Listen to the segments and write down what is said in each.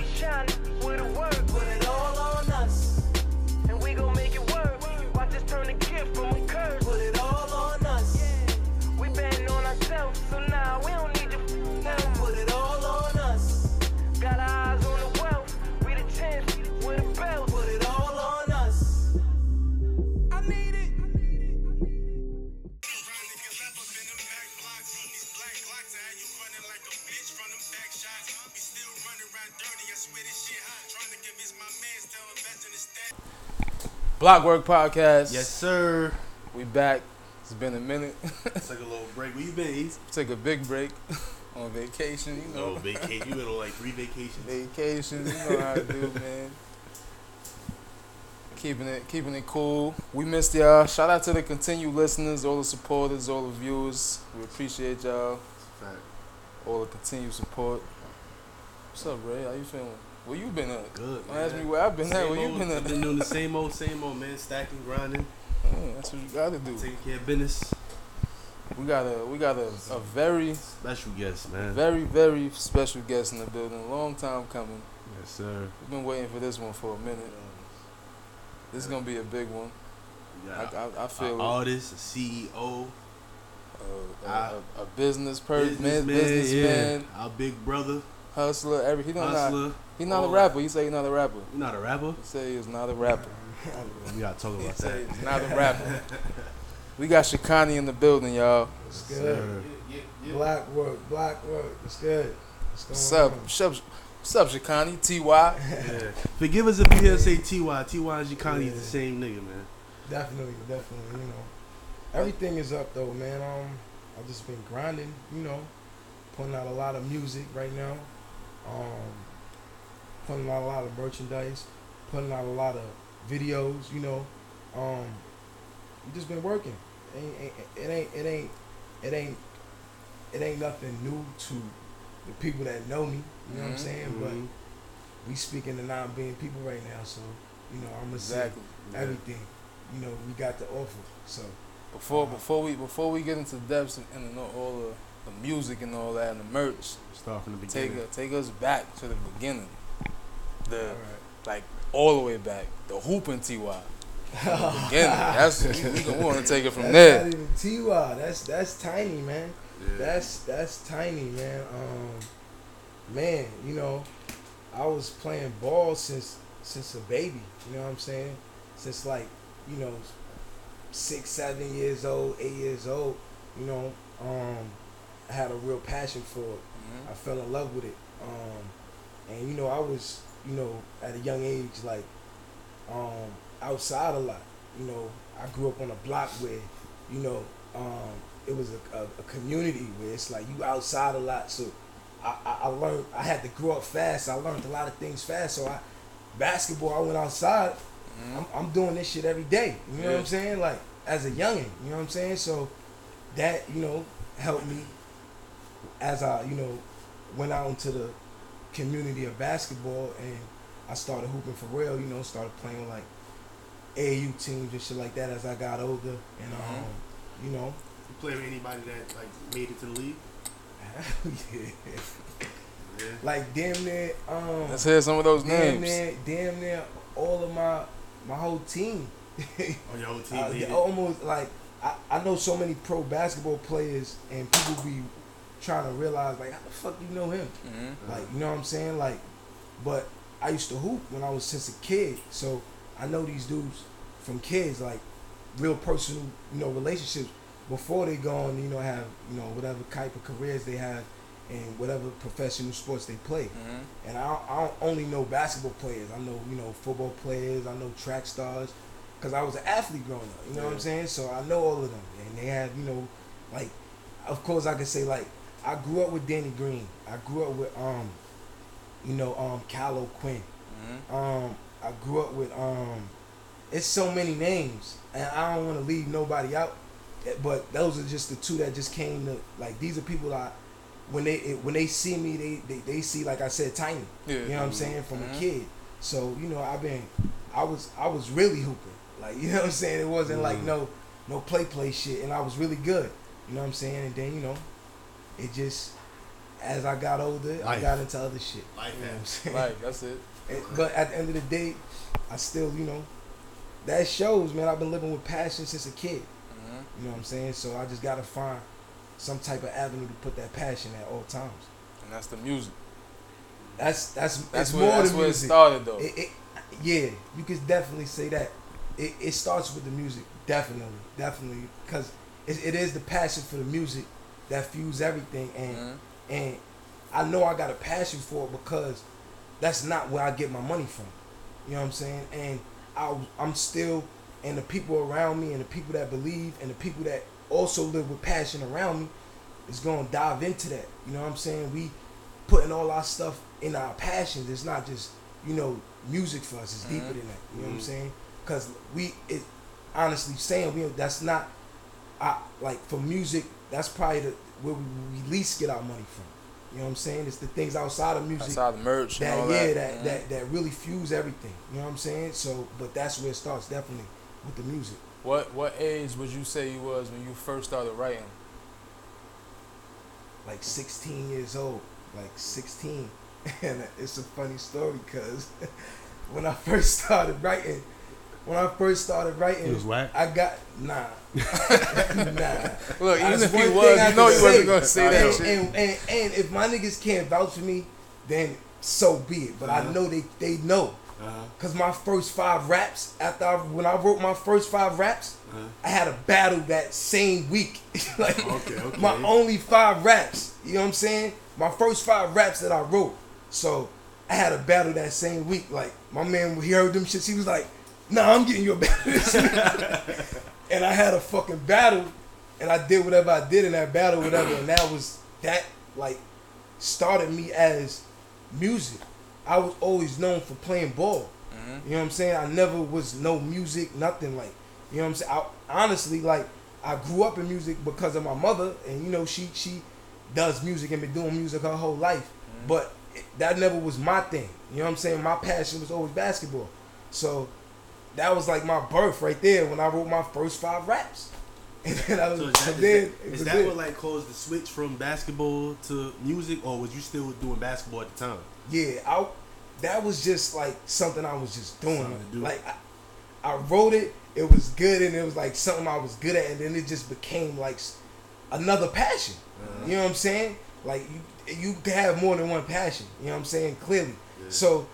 we shining Blockwork Podcast. Yes, sir. We back. It's been a minute. Like a little break. Where you been, East? Took a big break on vacation, you know. No vacation. You been on like three vacations. Vacations, you know how I do, man. Keeping it keeping it cool. We missed y'all. Shout out to the continued listeners, all the supporters, all the viewers. We appreciate y'all. All the continued support. What's up, Ray? How you feeling? Where you been at? Good. Don't ask me where I've been at. Same Where you old- been at? I've been doing the same old, same old, man. Stacking, grinding, Yeah, that's what you gotta do. taking care of business. We got a we got a, a very Special guest, man. very very special guest in the building. Long time coming. Yes, sir. We've been waiting for this one for a minute. This is gonna be a big one. We I, I, I a feel artist, a CEO, Uh, a, a, a business person, man, businessman, businessman, yeah. Our big brother, hustler. Every he don't not hustler. he not a rapper. He say he's not a rapper. You not a rapper? He say he's not a rapper. We gotta talk about say that. he's not a rapper. We got Shikani in the building, y'all. It's Yes, good. sir. Black work, black work. It's good. What's going What's up? on? What's up? What's up, Shikani? Ty. Yeah. Forgive us if you hear us say Ty. Ty and Shikani is the same nigga, man. Definitely, definitely. You know, everything is up though, man. Um, I've just been grinding. You know, putting out a lot of music right now. Um, putting out a lot of merchandise, putting out a lot of videos. You know, um, we just been working. Ain't, ain't, it ain't it ain't it ain't it ain't nothing new to the people that know me. You know what I'm Mhm. saying? Mhm. But we speaking to non being people right now, so you know I'm gonna Exactly. say everything. You know we got to offer. So Before before we before we get into the depths and, and all- all the, the music and all that and the merch, Start from the take beginning. take us back to the beginning. The all right. like all the way back. The hooping Ty. From the. That's we, we, we want to take it from that's there. Not even Ty. That's that's tiny, man. Yeah. That's that's tiny, man. Um, man, you know, I was playing ball since since a baby. You know what I'm saying? Since like you know, six, seven years old, eight years old. You know, um, I had a real passion for it. Mhm. I fell in love with it. Um, and you know, I was, you know, at a young age, like, um, outside a lot. You know, I grew up on a block where, you know, um, it was a, a, a community where it's like you outside a lot. So I, I, I learned, I had to grow up fast. I learned a lot of things fast. So I, basketball, I went outside. Mhm. I'm, I'm doing this shit every day. You know what I'm saying? Like as a youngin, you know what I'm saying? So that you know helped me as I you know went out into the community of basketball and I started hooping for real. You know, started playing with like AAU teams and shit like that as I got older. And Mhm. um, you know, You play with anybody that like made it to the league? yeah. Yeah. like damn near um, Let's hear some of those damn names. near damn near all of my my whole team. On your whole team, Uh, yeah, almost like I, I know so many pro basketball players and people be trying to realize like how the fuck you know him Mhm. like you know what I'm saying like but I used to hoop when I was since a kid so I know these dudes from kids like real personal you know relationships before they go on you know have you know whatever type of careers they have and whatever professional sports they play Mhm. and I, I don't only know basketball players. I know you know football players. I know track stars, because I was an athlete growing up. You know what I'm saying? So I know all of them, and they have you know, like, of course I can say like I grew up with Danny Green. I grew up with um, you know um, Kyle O'Quinn. Mhm. Um, I grew up with um, it's so many names, and I don't want to leave nobody out. eh, But those are just the two that just came to like. These are people that when they eh, when they see me, they they, they see like I said, tiny. Yeah. You know what I'm saying? From Mhm. a kid. So, you know, I've been I was I was really hooping. Like, you know what I'm saying? It wasn't like Mhm. no no play play shit and I was really good. You know what I'm saying? And then, you know, it just as I got older, I got into other shit. Life You know what I'm happens. saying? Like that's it. And- but at the end of the day, I still, you know, that shows, man. I've been living with passion since a kid. hmm You know what I'm saying? So I just gotta find some type of avenue to put that passion at all times. And that's the music. That's that's That's it's where more that's than where it music. started though. It, it, yeah, you could definitely say that. It, it starts with the music, definitely, definitely, because it, it is the passion for the music that fuels everything, and Mhm. and I know I got a passion for it because that's not where I get my money from. You know what I'm saying? And I, I'm still, and the people around me, and the people that believe, and the people that also live with passion around me, is gonna dive into that. You know what I'm saying? We putting all our stuff in our passions. It's not just you know music for us. It's deeper Mhm. than that. You know what I'm Mhm. saying? Because we, it, honestly saying we, that's not, I like for music. That's probably the where we, we least get our money from. You know what I'm saying? It's the things outside of music Outside the merch and that all yeah that. that, Mhm. that that really fuels everything. You know what I'm saying? So, but that's where it starts definitely with the music. What what age would you say you was when you first started writing? Like 16 years old, like 16, and it's a funny story because when I first started writing, when I first started writing, It was whack. I got nah, nah. Look, even if he was, I you know he wasn't gonna say that know. shit. and, and, and if my niggas can't vouch for me, then so be it. But I Uh-huh. know they they know. Uh-huh. Cause my first five raps, after I, when I wrote my first five raps, Uh-huh. I had a battle that same week. like Okay, okay. my only five raps. You know what I'm saying? My first five raps that I wrote. So I had a battle that same week. Like my man, when he heard them shits, he was like, "Nah, I'm getting you a battle." This week." and I had a fucking battle, and I did whatever I did in that battle, whatever. And that was that like started me as music. I was always known for playing ball. Mhm. You know what I'm saying? I never was no music, nothing like. You know what I'm saying? I, honestly, like I grew up in music because of my mother, and you know she she does music and been doing music her whole life. But that never was my thing. You know what I'm saying? My passion was always basketball. So that was like my birth right there when I wrote my first five raps. And then I was So is that, and is then that, is was that what like caused the switch from basketball to music, or was you still doing basketball at the time? Yeah, I that was just like something I was just doing. Do. Like I, I wrote it, it was good, and it was like something I was good at, and then it just became like another passion. Uh-huh. You know what I'm saying? Like you you have more than one passion. You know what I'm saying? Clearly. Yeah. So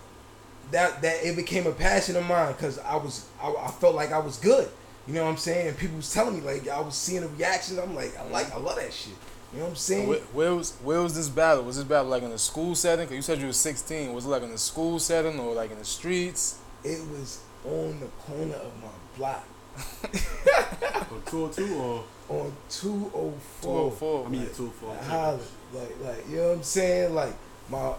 that that it became a passion of mine because I was I, I felt like I was good. You know what I'm saying? And people was telling me like I was seeing the reactions. I'm like I like I love that shit. You know what I'm saying? Where, where was where was this battle? Was this battle like in the school setting? Cause you said you were 16. Was it like in the school setting or like in the streets? It was on the corner of my block. Or oh two or on 204. 204. I mean, yeah, two or four. Like, holla. like, like, you know what I'm saying? Like, my,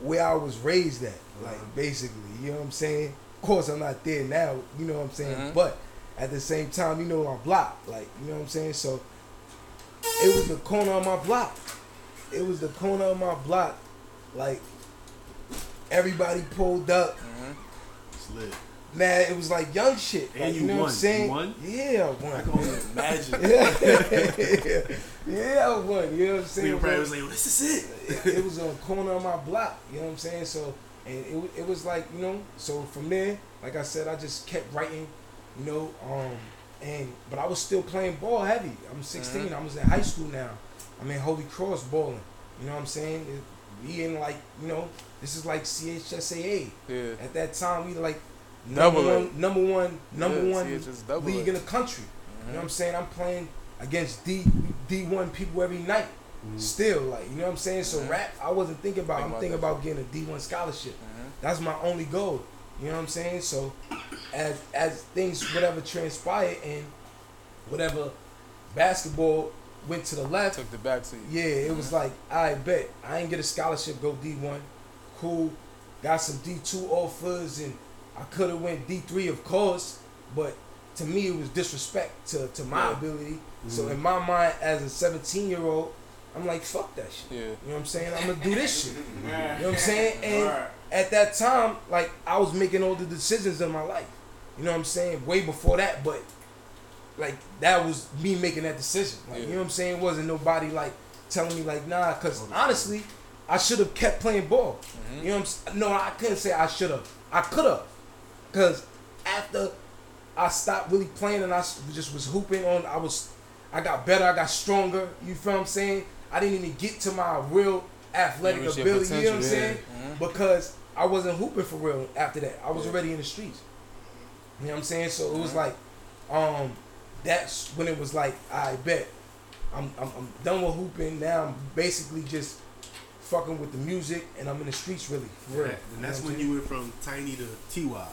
where I was raised at, like, Uh-huh. basically, you know what I'm saying? Of course, I'm not there now, you know what I'm saying? Mhm. But at the same time, you know, my block, like, you know what I'm saying? So, it was the corner of my block. It was the corner of my block. Like, everybody pulled up. It's. Man, it was like young shit. And like, you you know what won. I'm You saying? won? Yeah, I won. I can only imagine. yeah, yeah, I won. You know what I'm saying? Nigga probably was like, "This is it." it, it was on the corner of my block. You know what I'm saying? So, and it, it was like, you know, so from there, like I said, I just kept writing, you know, um, and but I was still playing ball heavy. I'm 16. I was in high school now. I'm in Holy Cross balling. You know what I'm saying? It, we in like, you know, this is like CHSAA. Yeah. At that time, we like number A. one, number one, number Yeah, one see, it's just double league A. in the country. You know what I'm saying? I'm playing against D D one people every night. Mhm. Still, like you know what I'm saying. So Mhm. rap, I wasn't thinking about. Think I'm thinking about getting a D one scholarship. Mhm. That's my only goal. You know what I'm saying? So as as things whatever transpired and whatever basketball went to the left, Took the back seat. yeah, it was like I bet I ain't get a scholarship, go D one, cool. Got some D two offers and I could have went D three of course, but to me it was disrespect to, to my Yeah. ability. So Mhm. in my mind as a seventeen year old, I'm like fuck that shit. Yeah. You know what I'm saying? I'm gonna do this shit. You know what I'm saying? And at that time, like I was making all the decisions in my life. You know what I'm saying? Way before that, but like that was me making that decision. Like you know what I'm saying? It wasn't nobody like telling me like nah. Cause honestly, I should have kept playing ball. Mhm. You know what I'm saying? No, I couldn't say I should have. I could have. Cause after I stopped really playing and I just was hooping on, I was, I got better, I got stronger. You feel what I'm saying? I didn't even get to my real athletic reach ability. You know what I'm yeah. saying? Mhm. Because I wasn't hooping for real after that. I was Yeah. already in the streets. You know what I'm saying? So it was Mhm. like, um, that's when it was like, I bet I'm, I'm I'm done with hooping. Now I'm basically just fucking with the music, and I'm in the streets really for real. And that's know when you went from Tiny to Ty.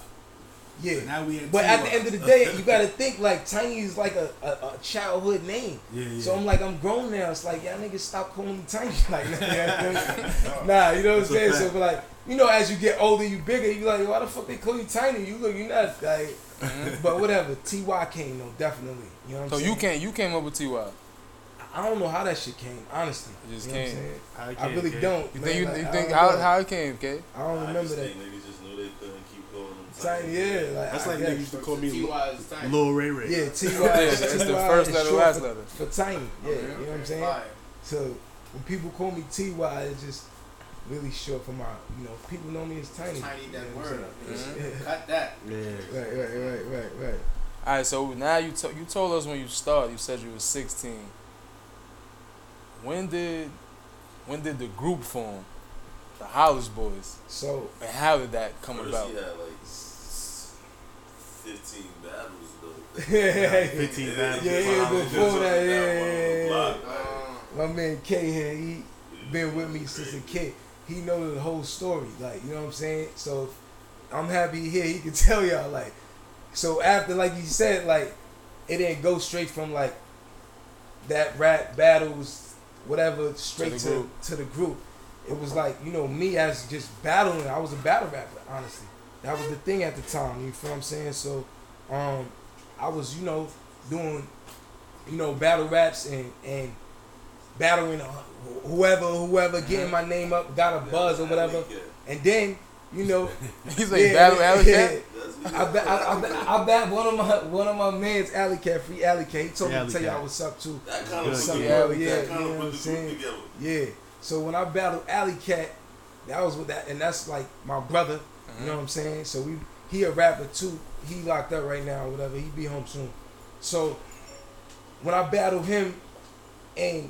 Saying? yeah. Now we in But at the end of the day, you gotta think like Tiny is like a, a, a childhood name. yeah, yeah. So I'm like, I'm grown now. It's like, y'all niggas stop calling me Tiny. Like, nah, you know what I'm saying? So, but like, you know, as you get older, you bigger. You like, why the fuck they call you Tiny? You look, you not like. Mm-hmm. But whatever. Ty came though, definitely. You know what I'm saying? So you came you came up with Ty. I don't know how that shit came. Honestly, just you know what I'm came. saying? How it I really K? don't. You man. think you, Like, you I think how how it came, okay? I don't I remember that. think niggas just knew they couldn't keep calling them Tiny, yeah, like That's I like guess. niggas used to call me T.Y. Lil Ray Ray. Yeah, Ty. Yeah, it's the Ty first is letter, last for, letter. for Tiny. Yeah, you know what I'm saying. So when people call me Ty, it's just really short for my, you know, people know me as Tiny. Tiny, you that know what I'm word. saying? Cut that. Yeah. Right, right, right, right, right. All right, so now you to, you told us when you started. You said you were 16. When did when did the group form, the Hollis Boys, So and how did that come about? he like s- 15 battles though. yeah, 15 battles. yeah, yeah, Wow. before that, One yeah, yeah, block, Um, my man K here, he been with me since a kid. He know the whole story, like you know what I'm saying. So I'm happy here. He can tell y'all like. So after, like you said, like it didn't go straight from like that rap battles, whatever, straight the to to the group. It was like you know me as just battling. I was a battle rapper, honestly. That was the thing at the time. You feel what I'm saying? So, um, I was you know doing you know battle raps and and battling uh, whoever whoever getting my name up got a buzz or whatever, and then you know He's like battle Alley Cat. I bet I, I, bet- I bet one of my one of my man's Alley Cat, free Alley Cat. He told me to tell y'all what's up too. That kind Yeah, of put yeah, yeah, group- yeah, you know of what I'm saying? Yeah. So when I battled Alley Cat, that was with that, and that's like my brother. You know what I'm saying? So we he a rapper too. He locked up right now, or whatever. He be home soon. So when I battled him, and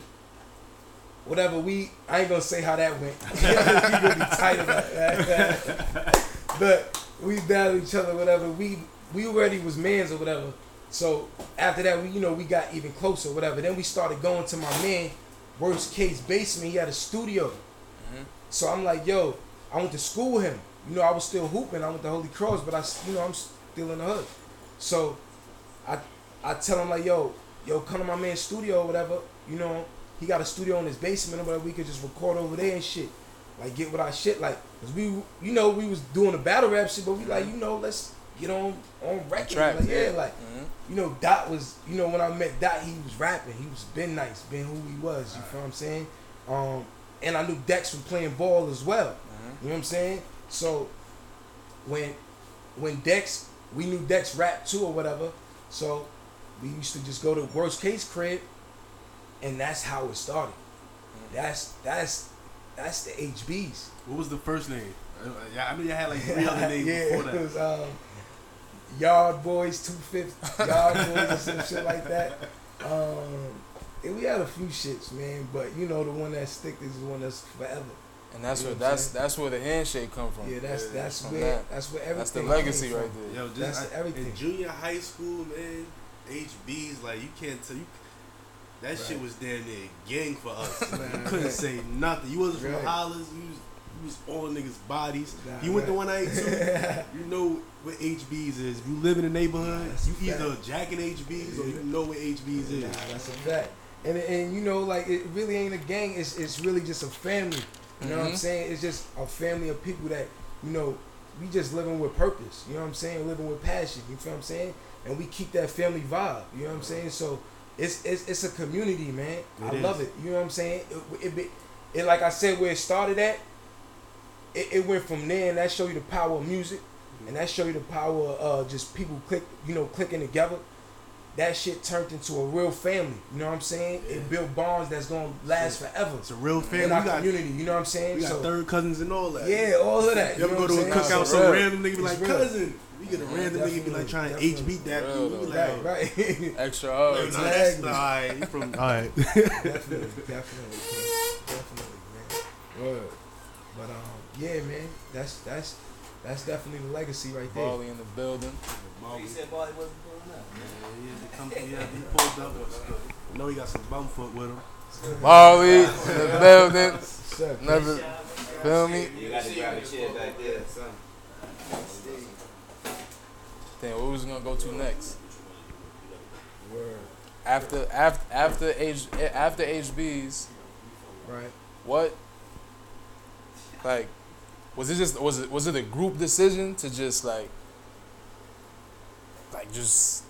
whatever we, I ain't gonna say how that went. we really tight about that. but we battled each other, whatever. We we already was mans or whatever. So after that, we you know we got even closer, whatever. Then we started going to my man, worst case basement. He had a studio. Mm-hmm. So I'm like, yo, I went to school with him. You know, I was still hooping. I went to Holy Cross, but I, you know, I'm still in the hood. So I, I tell him like, yo, yo, come to my man's studio or whatever. You know, he got a studio in his basement or whatever. We could just record over there and shit. Like get with our shit, like, cause we, you know, we was doing the battle rap shit, but we like, you know, let's get on on record. Track, like, yeah, yeah. like, Mhm. you know, Dot was, you know, when I met Dot, he was rapping. He was been nice, been who he was. You feel what I'm saying? Um, and I knew Dex from playing ball as well. Mhm. You know what I'm saying? So when when Dex, we knew Dex rap too or whatever. So we used to just go to worst case crib, and that's how it started. That's that's that's the HBs. What was the first name? Uh, yeah, I know y'all had like three other names yeah, before it that. was um, Yard Boys, Two Fifth, Yard Boys, or some shit like that. Um, and we had a few shits, man, but you know the one that stick is the one that's forever. And that's You where that's saying? that's where the handshake come from. Yeah, that's that's from where that. that's where everything. That's the legacy right there. Yo, just That's I- everything. In junior high school, man, HBs like you can't tell you. That shit was damn near gang for us. Nah, you couldn't right. say nothing. You wasn't from Right. Hollis. You was, you was all niggas' bodies. Nah, you went to right. one ninety two. You know what HBs is. If you live in the neighborhood, Nah, you a either jacking HBs or you know what HBs is. Nah, that's a fact. And and you know, like it really ain't a gang. It's it's really just a family. You know what I'm Mhm. saying? It's just a family of people that you know we just living with purpose. You know what I'm saying? Living with passion. You feel what I'm saying? And we keep that family vibe. You know what I'm saying? So it's it's, it's a community, man. I It love it. You know what I'm saying? It, it, it, it like I said, where it started at, it, it went from there, and that show you the power of music, and that show you the power of uh, just people click, you know, clicking together. That shit turned into a real family. You know what I'm saying? It built bonds that's gonna last forever It's a real family. in our got, community. You know what I'm saying? we got So third cousins and all that. yeah, all of that. You ever go to a I'm saying? cookout, some random nigga be like, real. cousin. We get a Mhm, random nigga be like trying to definitely. H beat that Real, dude. We be like, Right, right. Extra Nah, hugs. Exactly. alright, you from alright. definitely, definitely, definitely, man. Word. But um, yeah, man, that's that's that's definitely the legacy right there. Barley in the building. You said Barley wasn't pulling up. Yeah, he come yeah, he pulled up. I know he got some bum foot with him. Barley in the building. What's? Never feel me. You got to grab a chair back there, son. Then what was we gonna go to next? Word. After after after H after HBs, Right. what like was it just was it was it a group decision to just like like just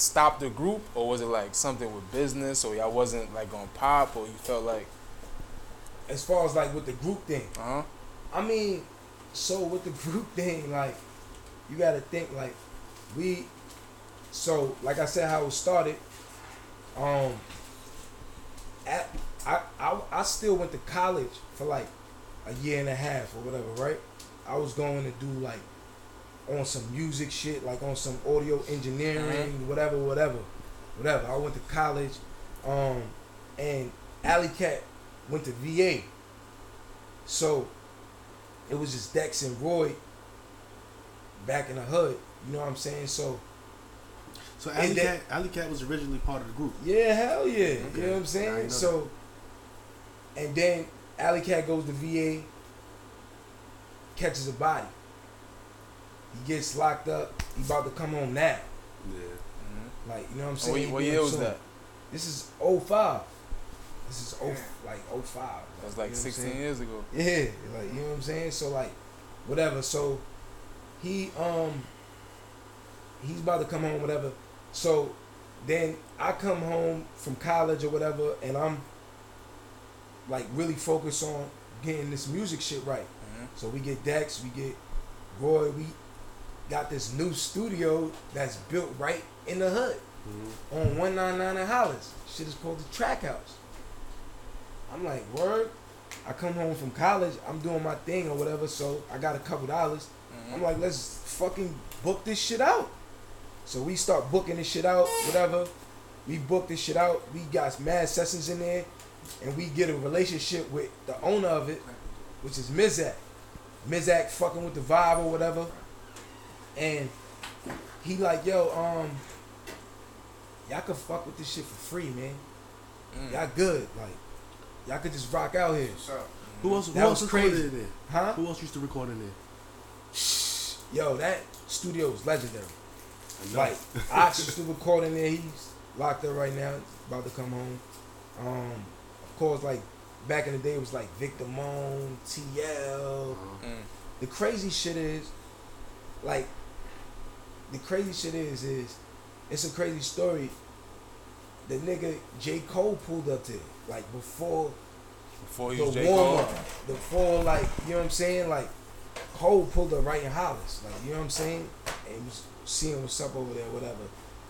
stop the group or was it like something with business or y'all wasn't like gonna pop or you felt like As far as like with the group thing, uh huh I mean, so with the group thing, like you got to think like we. So like I said, how it started. Um. At I I I still went to college for like a year and a half or whatever, right? I was going to do like on some music shit, like on some audio engineering, whatever, whatever, whatever. I went to college, um, and Alley Cat went to VA. So it was just Dex and Roy back in the hood. You know what I'm saying? So So Alley that- Cat, Alley Cat was originally part of the group. yeah, hell yeah. Okay. You know what I'm saying? So and then Alley Cat goes to VA, catches a body. He gets locked up. He about to come home now. Yeah. Like, you know what I'm what, saying? what He year was soon. that This is 05. This is 0, like 05. that was like You know 16 years ago Yeah, like you know what I'm saying. So like, whatever. So he um he's about to come home, whatever. So then I come home from college or whatever, and I'm like really focused on getting this music shit right. Mhm. So we get Dex, we get Roy, we got this new studio that's built right in the hood Mhm. on 199 in Hollis. Shit is called the Track House. I'm like, word. I come home from college, I'm doing my thing or whatever, so I got a couple dollars. Mhm. I'm like, let's fucking book this shit out. So we start booking this shit out, whatever. We book this shit out. We got mad sessions in there, and we get a relationship with the owner of it, which is Mizak. Mizak fucking with the vibe or whatever, and he like, yo, um, y'all can fuck with this shit for free, man. Mm. Y'all good, like, y'all could just rock out here, Who else? Who That else was recorded crazy. in there? huh? Who else used to record in there? Yo, that studio is legendary. Like I used to record in there. He's locked up right now. About to come home. Um, of course, like back in the day, it was like Victor Moan, TL. Uh-huh. Mm. The crazy shit is, like, the crazy shit is, is it's a crazy story. The nigga J Cole pulled up there, like before before he the J. warm up, before like you know what I'm saying, like Cole pulled up right in Hollis, like you know what I'm saying, and was seeing what's up over there, whatever.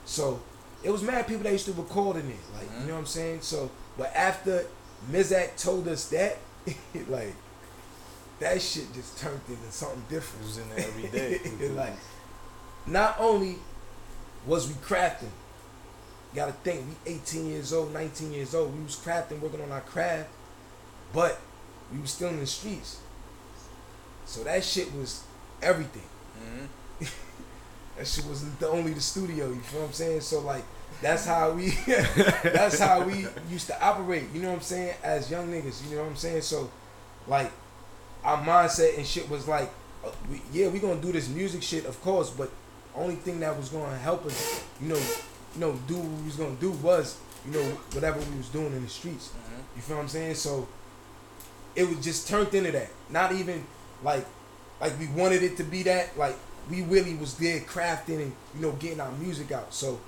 So it was mad people that used to record in it, like Mhm. you know what I'm saying. So, but after Mizak told us that, like that shit just turned into something different. was in there every day like, not only was we crafting, gotta think we 18 years old, 19 years old, we was crafting, working on our craft, but we was still in the streets. So that shit was everything. Mhm. That shit wasn't the only the studio. You feel what I'm saying? So like, that's how we, that's how we used to operate. You know what I'm saying? As young niggas, you know what I'm saying? So, like, our mindset and shit was like, uh, we, yeah, we gonna do this music shit, of course, but only thing that was gonna help us, you know, you know, do what we was gonna do was, you know, whatever we was doing in the streets. Mhm. You feel what I'm saying? So it was just turned into that. Not even like like we wanted it to be that. Like we really was there crafting and you know getting our music out. So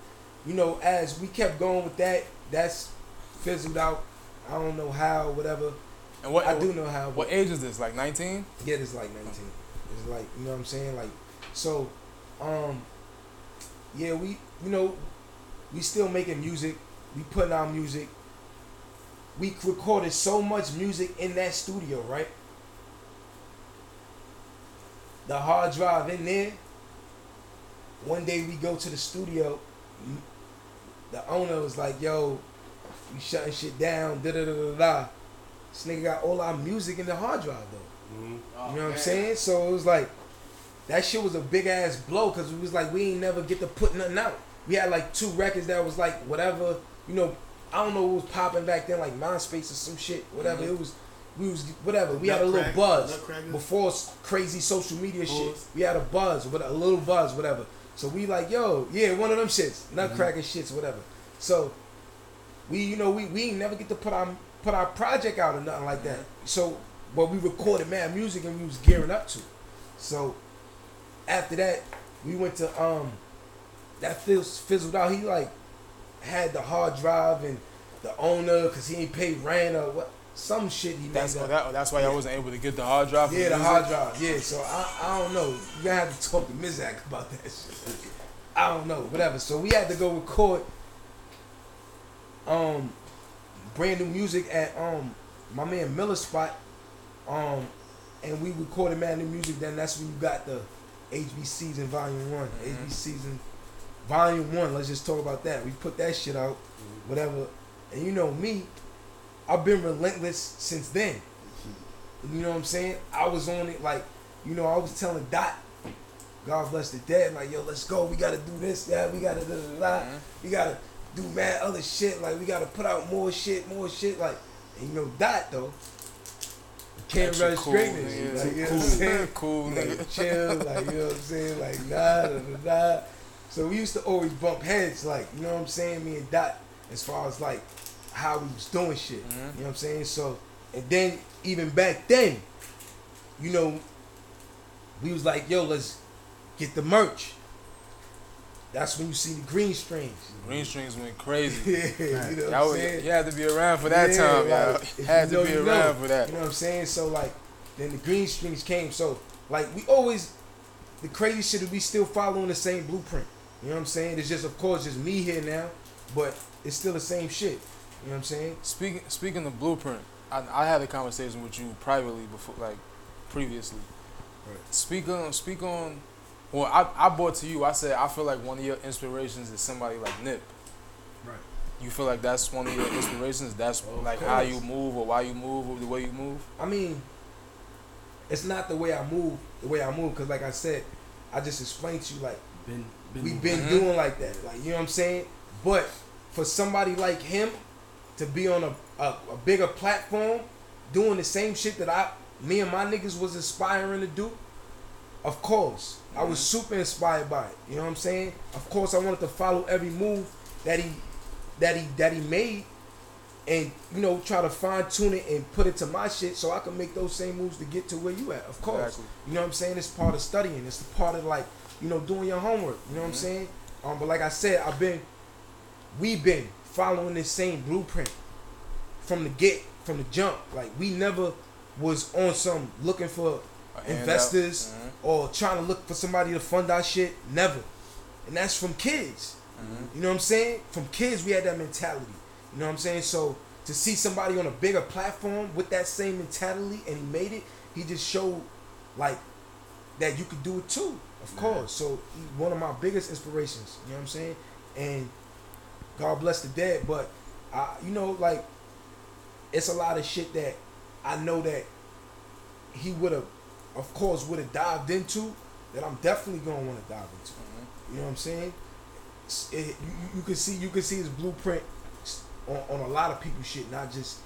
you know as we kept going with that, that's fizzled out. I don't know how, whatever. and what I do know how. what age is this like 19 yeah, it's like 19. It's like you know what I'm saying. Like so, um, yeah, we you know we still making music. We putting out music. We recorded so much music in that studio, right? The hard drive in there. One day we go to the studio. The owner was like, "Yo, we shutting shit down." Da da da da da. This nigga got all our music in the hard drive though. Mhm. You know what I'm saying? So it was like that shit was a big ass blow because it was like we ain't never get to put nothing out. We had like two records that was like whatever, you know, I don't know what was popping back then, like MySpace or some shit, whatever. It was we was whatever. We had a little buzz before crazy social media shit. We had a buzz, with a little buzz, whatever. So we like, yo, yeah, one of them shits, Nutcracker shits, whatever. So we, you know, we we ain't never get to put our put our project out or nothing like that. So, but we recorded mad music and we was gearing up to. So after that, we went to um that fizz, fizzled out. He like had the hard drive and the owner because he ain't paid rent or what some shit he That's made oh, up. that, that's why I wasn't able to get the hard drive. Yeah, the music? hard drive. Yeah, so I, I don't know. You gotta have to talk to Mizak about that shit. I don't know, whatever. So we had to go record um brand new music at um my man Miller spot. Um and we recorded mad new music, then that's when you got the HB season volume one. Mhm. HB season volume one. Let's just talk about that. We put that shit out, whatever. And you know me, I've been relentless since then. You know what I'm saying? I was on it like, you know, I was telling Dot, God bless the dead, like, yo, let's go. We gotta do this, that, we gotta da da da. Mhm. We gotta do mad other shit. Like we gotta put out more shit, more shit. Like, and you know, Dot though. Can't rush cool, greatness. nigga. Like, you know cool, what I'm saying? cool, like chill, like you know what I'm saying, like nah, da, da, da. So we used to always bump heads, like you know what I'm saying, me and Dot, as far as like how we was doing shit. Mhm. You know what I'm saying? So and then even back then, you know, we was like, yo, let's get the merch. That's when you see the green strings. Green strings went crazy. yeah, you know what I'm was- saying? you had to be around for that Yeah, time, y'all. Had you to be around know. for that. You know what I'm saying? So like, then the green strings came. So like, we always the crazy shit is we still following the same blueprint. You know what I'm saying? It's just of course just me here now, but it's still the same shit. You know what I'm saying? Speaking speaking of blueprint, I, I had a conversation with you privately before, like previously. Right. Speak on speak on. Well, I I brought to you. I said I feel like one of your inspirations is somebody like Nip. Right. You feel like that's one of your inspirations. That's Of like how you move or why you move or the way you move. I mean, it's not the way I move, the way I move, because like I said, I just explained to you like Been, been we've been Mhm. doing like that. Like you know what I'm saying? But for somebody like him to be on a, a, a bigger platform doing the same shit that I me and my niggas was aspiring to do, of course. I was super inspired by it. You know what I'm saying? Of course I wanted to follow every move that he that he that he made and you know try to fine tune it and put it to my shit so I can make those same moves to get to where you at. Of course. Exactly. You know what I'm saying? It's part of studying. It's part of like, you know, doing your homework. You know what I'm Mhm. saying? Um, but like I said, I've been, we've been following this same blueprint from the get, from the jump. Like we never was on some looking for. Investors Mhm. or trying to look for somebody to fund our shit. Never. And that's from kids. Mhm. You know what I'm saying? From kids, we had that mentality. You know what I'm saying? So to see somebody on a bigger platform with that same mentality and he made it, he just showed like that you could do it too. Of Yeah. course. So one of my biggest inspirations. You know what I'm saying? And God bless the dead, but I, you know, like it's a lot of shit that I know that he would have, of course, would have dived into. That I'm definitely gonna want to dive into. Mhm. You know what I'm saying? It, you, you- can see you can see his blueprint on, on a lot of people's shit, not just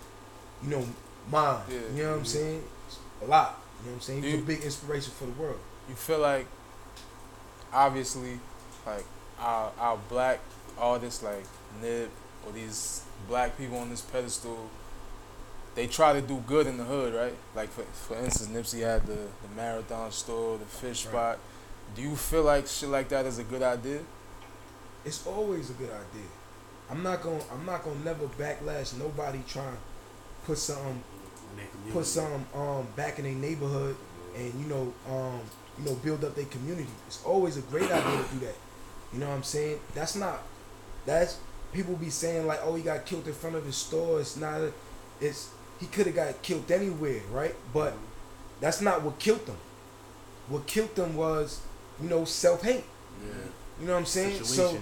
you know mine. Yeah. You know what I'm saying? A lot. You know what I'm saying? He's a big inspiration for the world. you feel like obviously like our our black artists like Nip or these black people on this pedestal they try to do good in the hood, right? Like for for instance Nipsey had the, the marathon store, the fish Right. spot. Do you feel like shit like that is a good idea? It's always a good idea. I'm not gonna I'm not gonna never backlash nobody trying put something put some um back in their neighborhood and you know um you know build up their community. It's always a great idea to do that. You know what I'm saying? That's not that's people be saying like, oh, he got killed in front of his store. It's not. A, it's he could have got killed anywhere, right? But that's not what killed him. What killed him was, you know, self hate. Yeah. You know what I'm saying? So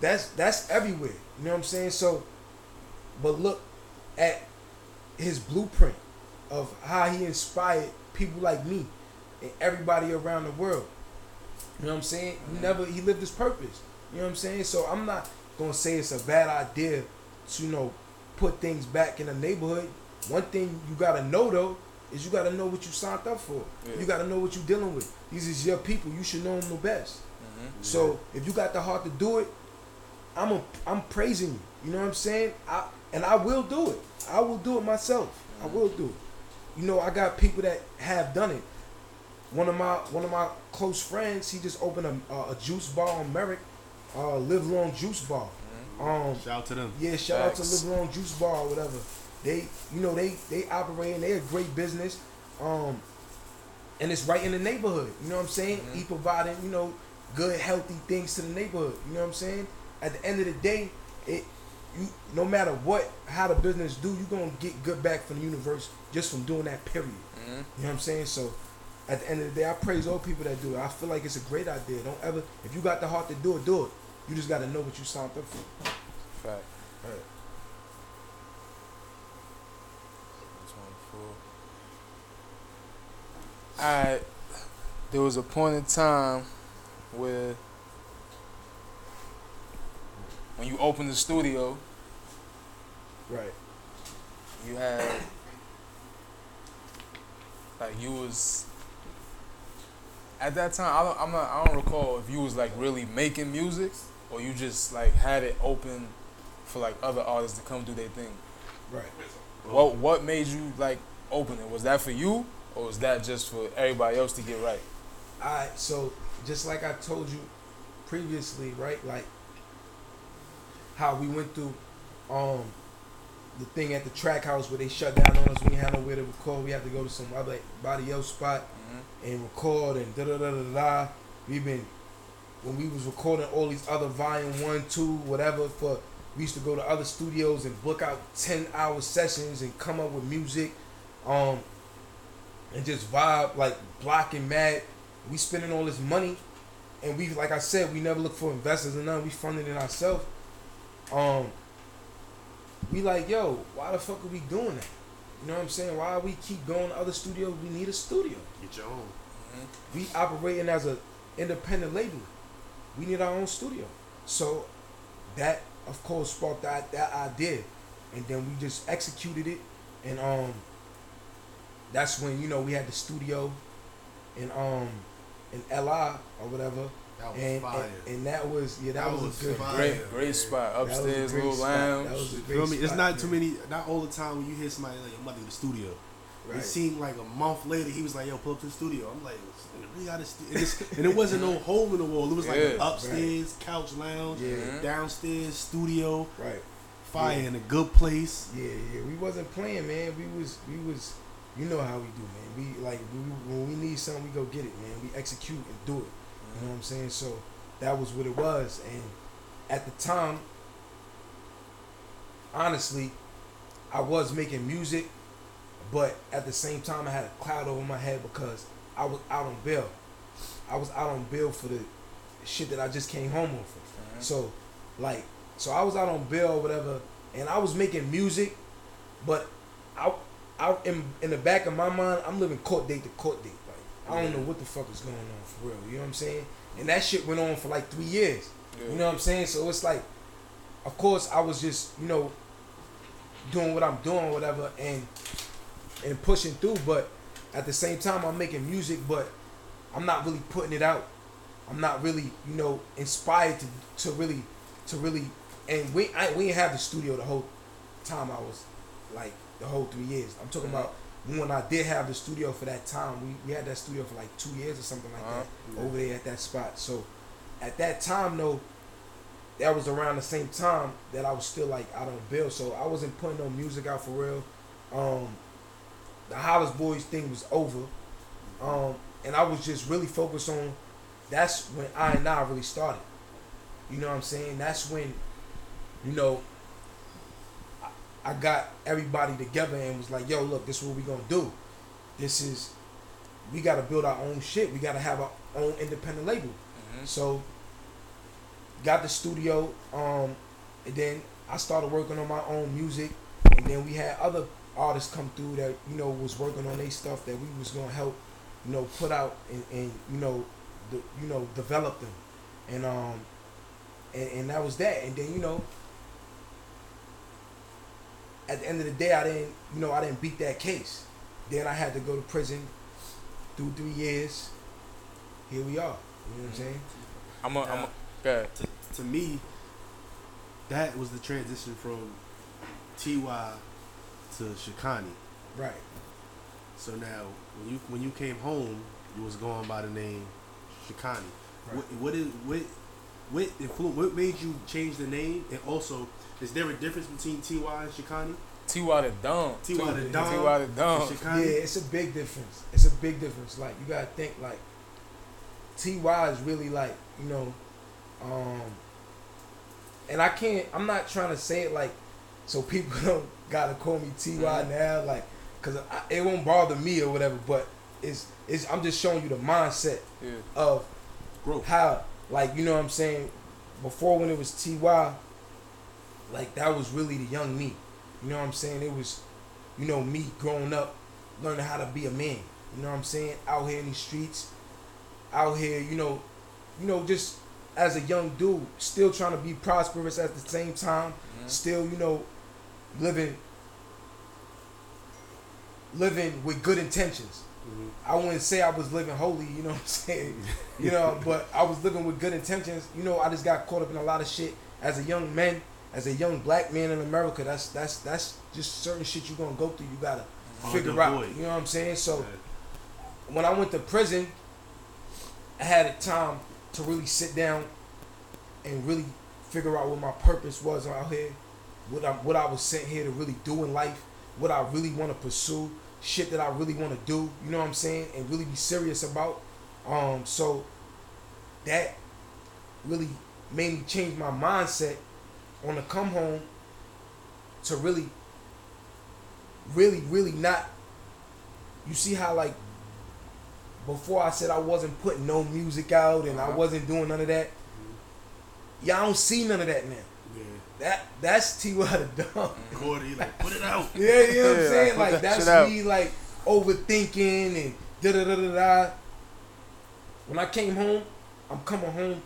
that's that's everywhere. You know what I'm saying? So, but look at his blueprint of how he inspired people like me and everybody around the world. You know what I'm saying? He mm-hmm. never he lived his purpose. You know what I'm saying? So I'm not gonna say it's a bad idea to you know put things back in the neighborhood. One thing you gotta know though is you gotta know what you signed up for. Yeah. You gotta know what you're dealing with. These is your people. You should know them the best. Mhm. So if you got the heart to do it, I'm a, I'm praising you. You know what I'm saying? I and I will do it. I will do it myself. I will do it. You know, I got people that have done it. One of my one of my close friends, he just opened a, a, a juice bar on Merrick, uh, Live Long Juice Bar. Um, Shout out to them. yeah, shout out to Live Long Juice Bar or whatever. They, you know, they they operate and they a great business. Um, and it's right in the neighborhood. You know what I'm saying? Mhm. He providing, you know, good healthy things to the neighborhood. You know what I'm saying? At the end of the day, it you no matter what how the business do, you gonna get good back from the universe just from doing that. Period. Mhm. You know what I'm saying? So at the end of the day, I praise all people that do it. I feel like it's a great idea. Don't ever if you got the heart to do it, do it. You just gotta know what you signed up for. Fact. Right. Alright, there was a point in time where when you opened the studio, Right. you had like you was at that time. I don't, I'm not. I don't recall if you was like really making music or you just like had it open for like other artists to come do their thing. Right. What What made you like open it? Was that for you or was that just for everybody else to get right? Alright, so just like I told you previously, right? Like how we went through um the thing at the track house where they shut down on us. We had nowhere to record. We had to go to some other body else spot Mm-hmm. and record and da da da da da. We've been when we was recording all these other volume one, two, whatever. For we used to go to other studios and book out ten hour sessions and come up with music, um, and just vibe like blocking mad. We spending all this money, and we like I said, we never look for investors and nothing. We funded it ourselves. Um, we like yo, why the fuck are we doing that? You know what I'm saying? Why we keep going to other studios? We need a studio. Get your own. We operating as a independent label. We need our own studio. So that of course sparked that that idea. And then we just executed it and um that's when, you know, we had the studio in um in LI or whatever. That was And, fire. and and that was yeah, that, That was, was a good fire. Great, great spot. that was a Upstairs, great little spot. lounge. That was a You great feel me? It's spot, not too many, not all the time when you hear somebody like, your mother about to go to the studio. Right. It seemed like a month later, he was like, "Yo, pull up to the studio." I'm like, "We got a stu-" and, and it wasn't no hole in the wall. It was like an Yeah. upstairs couch lounge, Yeah. Mhm. downstairs studio, Right. fire Yeah. in a good place. Yeah, yeah, we wasn't playing, man. We was, we was, you know how we do, man. We like we, when we need something, we go get it, man. We execute and do it. You know what I'm saying? So that was what it was, and at the time, honestly, I was making music, but at the same time, I had a cloud over my head because I was out on bail. I was out on bail for the shit that I just came home on for. Mhm. So, like, so I was out on bail or whatever, and I was making music, but I, I in in the back of my mind, I'm living court date to court date. Like, I don't know what the fuck is going on for real. You know what I'm saying? And that shit went on for like three years. Yeah. You know what I'm saying? So it's like, of course, I was just you know doing what I'm doing, whatever, and and pushing through. But at the same time, I'm making music, but I'm not really putting it out. I'm not really, you know, inspired to to really to really. And we I, we didn't have the studio the whole time I was like the whole three years. I'm talking about when I did have the studio for that time. We, we had that studio for like two years or something like Uh-huh. that over there at that spot. So at that time though, that was around the same time that I was still like out on bill. So I wasn't putting no music out for real. Um, the Hollis Boys thing was over. Um, and I was just really focused on that's when I and I really started. You know what I'm saying? That's when you know, I, got everybody together and was like, yo, look, this is what we gonna do. This is we gotta build our own shit. We gotta have our own independent label. Mhm. So got the studio, um, and then I started working on my own music, and then we had other artists come through that you know was working on their stuff that we was gonna help, you know, put out and, and you know, the, you know, develop them, and um, and, and that was that, and then you know. At the end of the day, I didn't, you know, I didn't beat that case. Then I had to go to prison, do three years. Here we are. You know what I'm mm-hmm. saying? I'm a, I'm a, go ahead. to, to me, that was the transition from Ty to Shikani. Right. So now, when you when you came home, you was going by the name Shikani. Right. What what is what what influ- what made you change the name? And also, is there a difference between Ty and Shikani? T.Y. the Dumb. T.Y. the Dumb. T.Y. the Dumb. Yeah, it's a big difference. It's a big difference. Like you gotta think like Ty is really like you know, um, and I can't. I'm not trying to say it like so people don't gotta call me Ty Mhm. now, like because it won't bother me or whatever. But it's it's. I'm just showing you the mindset Yeah. of Growth. how like you know what I'm saying before when it was Ty like that was really the young me you know what I'm saying it was you know me growing up learning how to be a man you know what I'm saying out here in these streets out here you know you know just as a young dude still trying to be prosperous at the same time Mhm. still you know living living with good intentions Mhm. I wouldn't say I was living holy, you know what I'm saying? You know, but I was living with good intentions. You know, I just got caught up in a lot of shit as a young man, as a young black man in America. That's that's that's just certain shit you're gonna go through. You gotta Hard figure out. avoid. You know what I'm saying? So Yeah. when I went to prison, I had a time to really sit down and really figure out what my purpose was out here, what I what I was sent here to really do in life, what I really want to pursue, shit that I really want to do. You know what I'm saying? And really be serious about. Um, so that really made me change my mindset on the come home to really, really, really not. You see how like before I said I wasn't putting no music out and I Uh-huh. wasn't doing none of that. Y'all don't see none of that now. Yeah. That that's T Y the dumb. Cordy, like put it out. Yeah, you know what I'm saying? put Like that that's shit out. me like overthinking and da da da da da. When I came home, I'm coming home.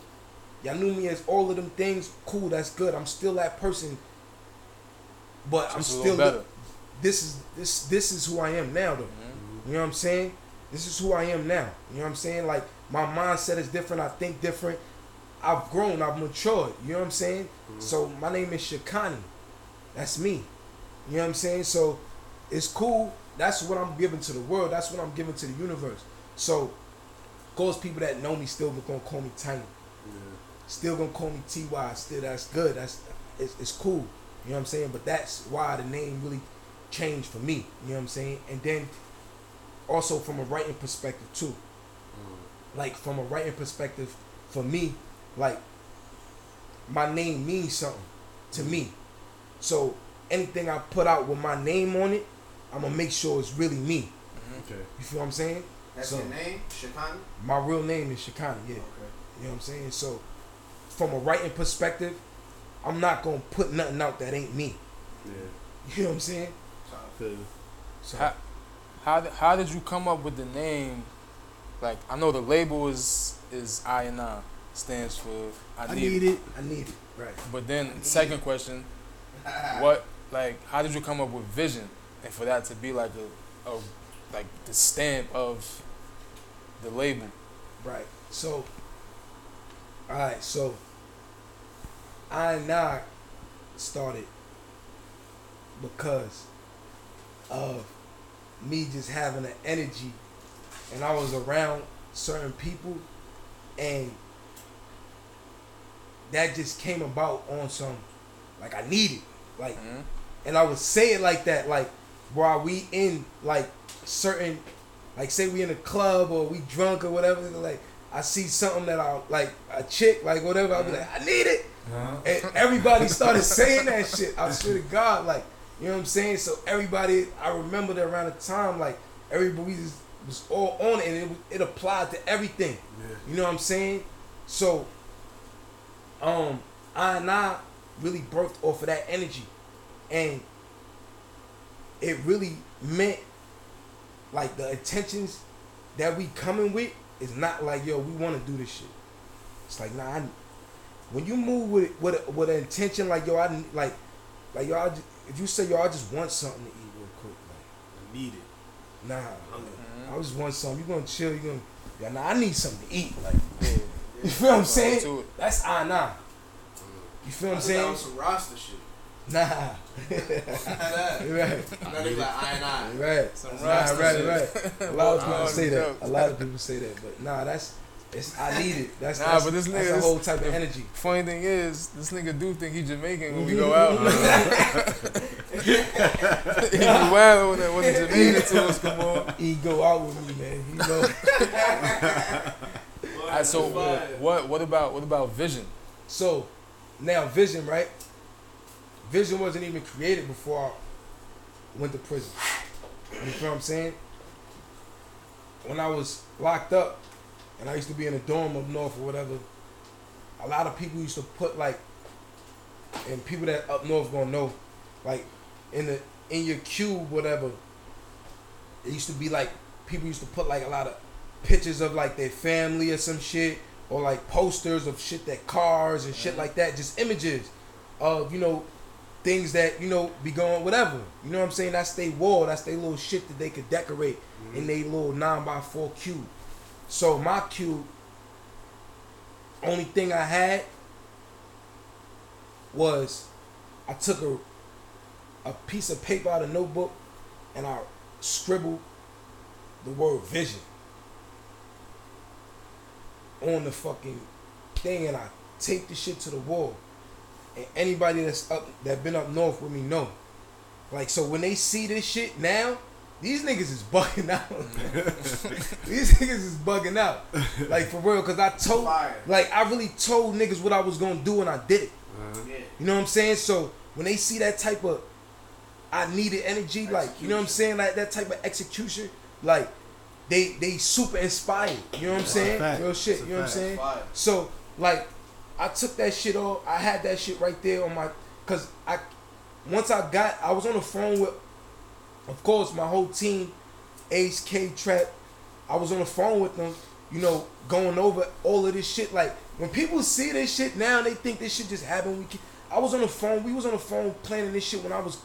Y'all knew me as all of them things. Cool, that's good. I'm still that person. But I'm still this is this this is who I am now though. Mhm. You know what I'm saying? This is who I am now. You know what I'm saying? Like my mindset is different. I think different. I've grown. I've matured. You know what I'm saying? So my name is Shikani. That's me. You know what I'm saying? So it's cool. That's what I'm giving to the world. That's what I'm giving to the universe. So, of course, people that know me still gonna call me Tiny. Still gonna call me Ty. Still, that's good. That's it's, it's cool. You know what I'm saying? But that's why the name really changed for me. You know what I'm saying? And then also from a writing perspective too. Mm. Like from a writing perspective, for me, like my name means something to me. Mm. So anything I put out with my name on it, I'm gonna make sure it's really me. Mm, okay. You feel what I'm saying? That's So- your name, Shikani. My real name is Shikani, yeah. Okay. You know what I'm saying? So, from a writing perspective, I'm not gonna put nothing out that ain't me. Yeah. You know what I'm saying? I feel. So, How, how did- how did you come up with the name? Like I know the label is is I and I stands for I, I need, need it. I need it. Right. But then second question, what like how did you come up with vision and for that to be like a, a like the stamp of the label? Right. So, all right. So, I not started because of me just having an energy, and I was around certain people, and that just came about on some like I need it, like Mhm. and I would say it like that, like while we in like certain, like say we in a club or we drunk or whatever, like I see something that I like a chick like whatever, I'll be like I need it, And everybody started saying that shit. I swear to God, like, you know what I'm saying? So everybody, I remember that around the time, like, everybody was, was all on it, and it, was- it applied to everything. Yeah. You know what I'm saying? So, um, I and I really birthed off of that energy, and it really meant like the intentions that we coming with is not like yo we want to do this shit. It's like nah. I, when you move with with a, with an intention like yo, I like like yo, I, if you say yo, I just want something to eat real quick, like I need it. nah, Hunger. I just want something. You gonna chill? You gonna yeah? Nah, I need something to eat. Like Yeah. you feel what I'm saying? That's ah nah. You feel what I'm saying? some Rasta shit. Nah, that. Right, Now they like I and I. Right. Some Nah, right, shit. right. A lot of people say that. A lot of people say that, but nah, that's it's. I need it. That's Nah, that's, but this that's nigga- a whole type of energy. Funny thing is, this nigga do think he Jamaican when we go out. he be wild when, the- when the Jamaican tours come on. He go out with me, man. He know. Alright, so what what about what about Vision? So now Vision, right? Vision wasn't even created before I went to prison. You feel what I'm saying? When I was locked up and I used to be in a dorm up north or whatever, a lot of people used to put like and people that up north gonna know, like in the in your cube, whatever, it used to be like people used to put like a lot of pictures of like their family or some shit or like posters of shit that cars and shit mm-hmm. like that just images of you know things that you know be going whatever. You know what i'm saying? That's their wall that's their little shit that they could decorate mm-hmm. in their little 9 by 4 cube so my cue, only thing i had was i took a a piece of paper out of notebook and i scribbled the word vision on the fucking thing and I taped the shit to the wall. And anybody that's up that been up north with me know. Like so when they see this shit now, these niggas is bugging out. these niggas is bugging out. Like for real, cause I told like I really told niggas what I was gonna do and I did it. Yeah. You know what I'm saying? So when they see that type of I needed energy, like you know what I'm saying, like that type of execution, like they they super inspired. You know what I'm That's saying? Real shit. That's You know what I'm saying? So like I took that shit off. I had that shit right there on my cause I once I got I was on the phone with of course my whole team, Ace K Trap. I was on the phone with them, you know, going over all of this shit. Like when people see this shit now, they think this shit just happened. We can, I was on the phone. We was on the phone planning this shit when I was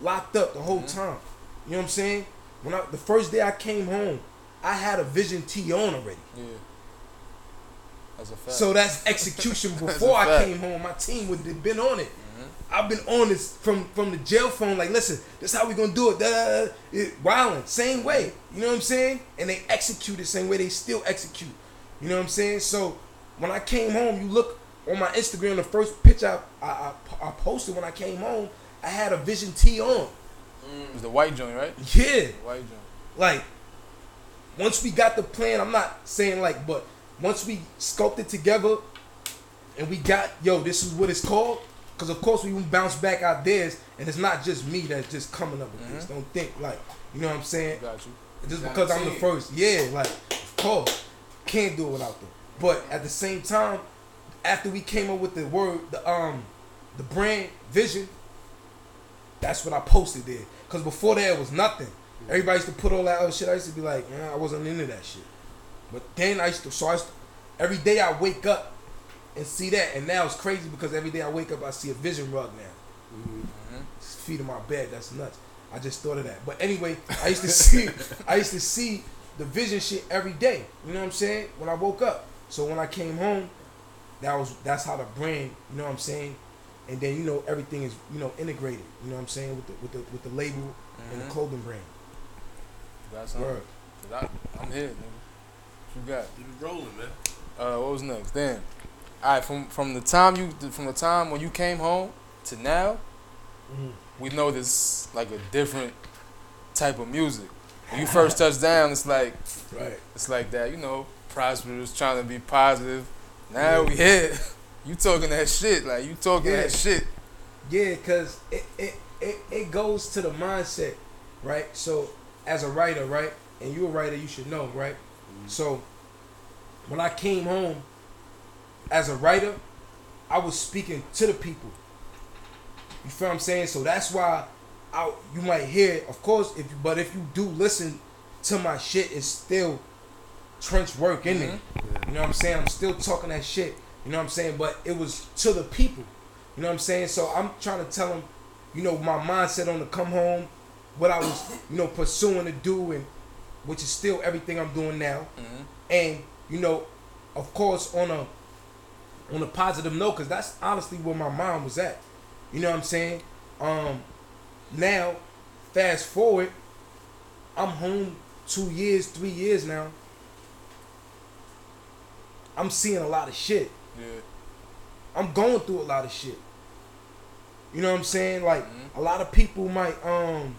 locked up the whole mm-hmm. time. You know what I'm saying? When I the first day I came home, I had a Vision T on already. Yeah. That's a fact. So that's execution That's before I came home. My team would have been on it. I've been on this from from the jail phone. Like, listen, this how we gonna do it. Da, da, da. It- Wildin', same way. You know what I'm saying? And they execute the same way. They still execute. You know what I'm saying? So when I came home, you look on my Instagram. The first picture I, I, I, I posted when I came home, I had a Vision T on. Mm. it was the white joint, right? Yeah, The white joint. like once we got the plan, I'm not saying like, but once we sculpted together and we got, yo, this is what it's called. Because of course we will bounce back out ideas, and it's not just me that's just coming up with this. Don't think like, you know what I'm saying? Got you. Just Got because I'm the first, yeah, like of course, can't do it without them. But at the same time, after we came up with the word, the um, the brand vision, that's what I posted there. Cause before that it was nothing. Everybody used to put all that other shit. I used to be like, I wasn't into that shit. But then I used to, so I used to, every day I wake up and see that, and now it's crazy because every day I wake up I see a vision rug now. It's feet in my bed. That's nuts. I just thought of that. But anyway, I used to see I used to see the vision shit every day. You know what I'm saying? When I woke up. So when I came home, that was that's how the brand, you know what I'm saying? And then you know everything is, you know, integrated. You know what I'm saying? With the with the with the label and the Mhm. clothing brand. You got something? I, I'm here, nigga. What you got? Keep it rolling, man. Uh, what was next? Damn. All right, from from the time you from the time when you came home to now, mm-hmm. we know this like a different type of music. When you first touched down, it's like Right. it's like that, you know, prosperous, trying to be positive. Now we here. You talking that shit, like you talking Yeah. that shit. Yeah, cause it, it it it goes to the mindset, right? So as a writer, right, and you're a writer, you should know, right? Mm-hmm. So when I came home as a writer, I was speaking to the people. You feel what I'm saying? So that's why I you might hear, of course, if you, but if you do listen to my shit, it's still trench work in it. Mm-hmm. You know what I'm saying? I'm still talking that shit. You know what I'm saying? But it was to the people. You know what I'm saying? So I'm trying to tell them, you know, my mindset on to come home, what I was, you know, pursuing to do, and which is still everything I'm doing now. Mm-hmm. And you know, of course, on a on a positive note, because that's honestly where my mind was at. You know what I'm saying? Um, now, fast forward, I'm home two years, three years now. I'm seeing a lot of shit. Yeah. I'm going through a lot of shit. You know what I'm saying? Like a lot of people might um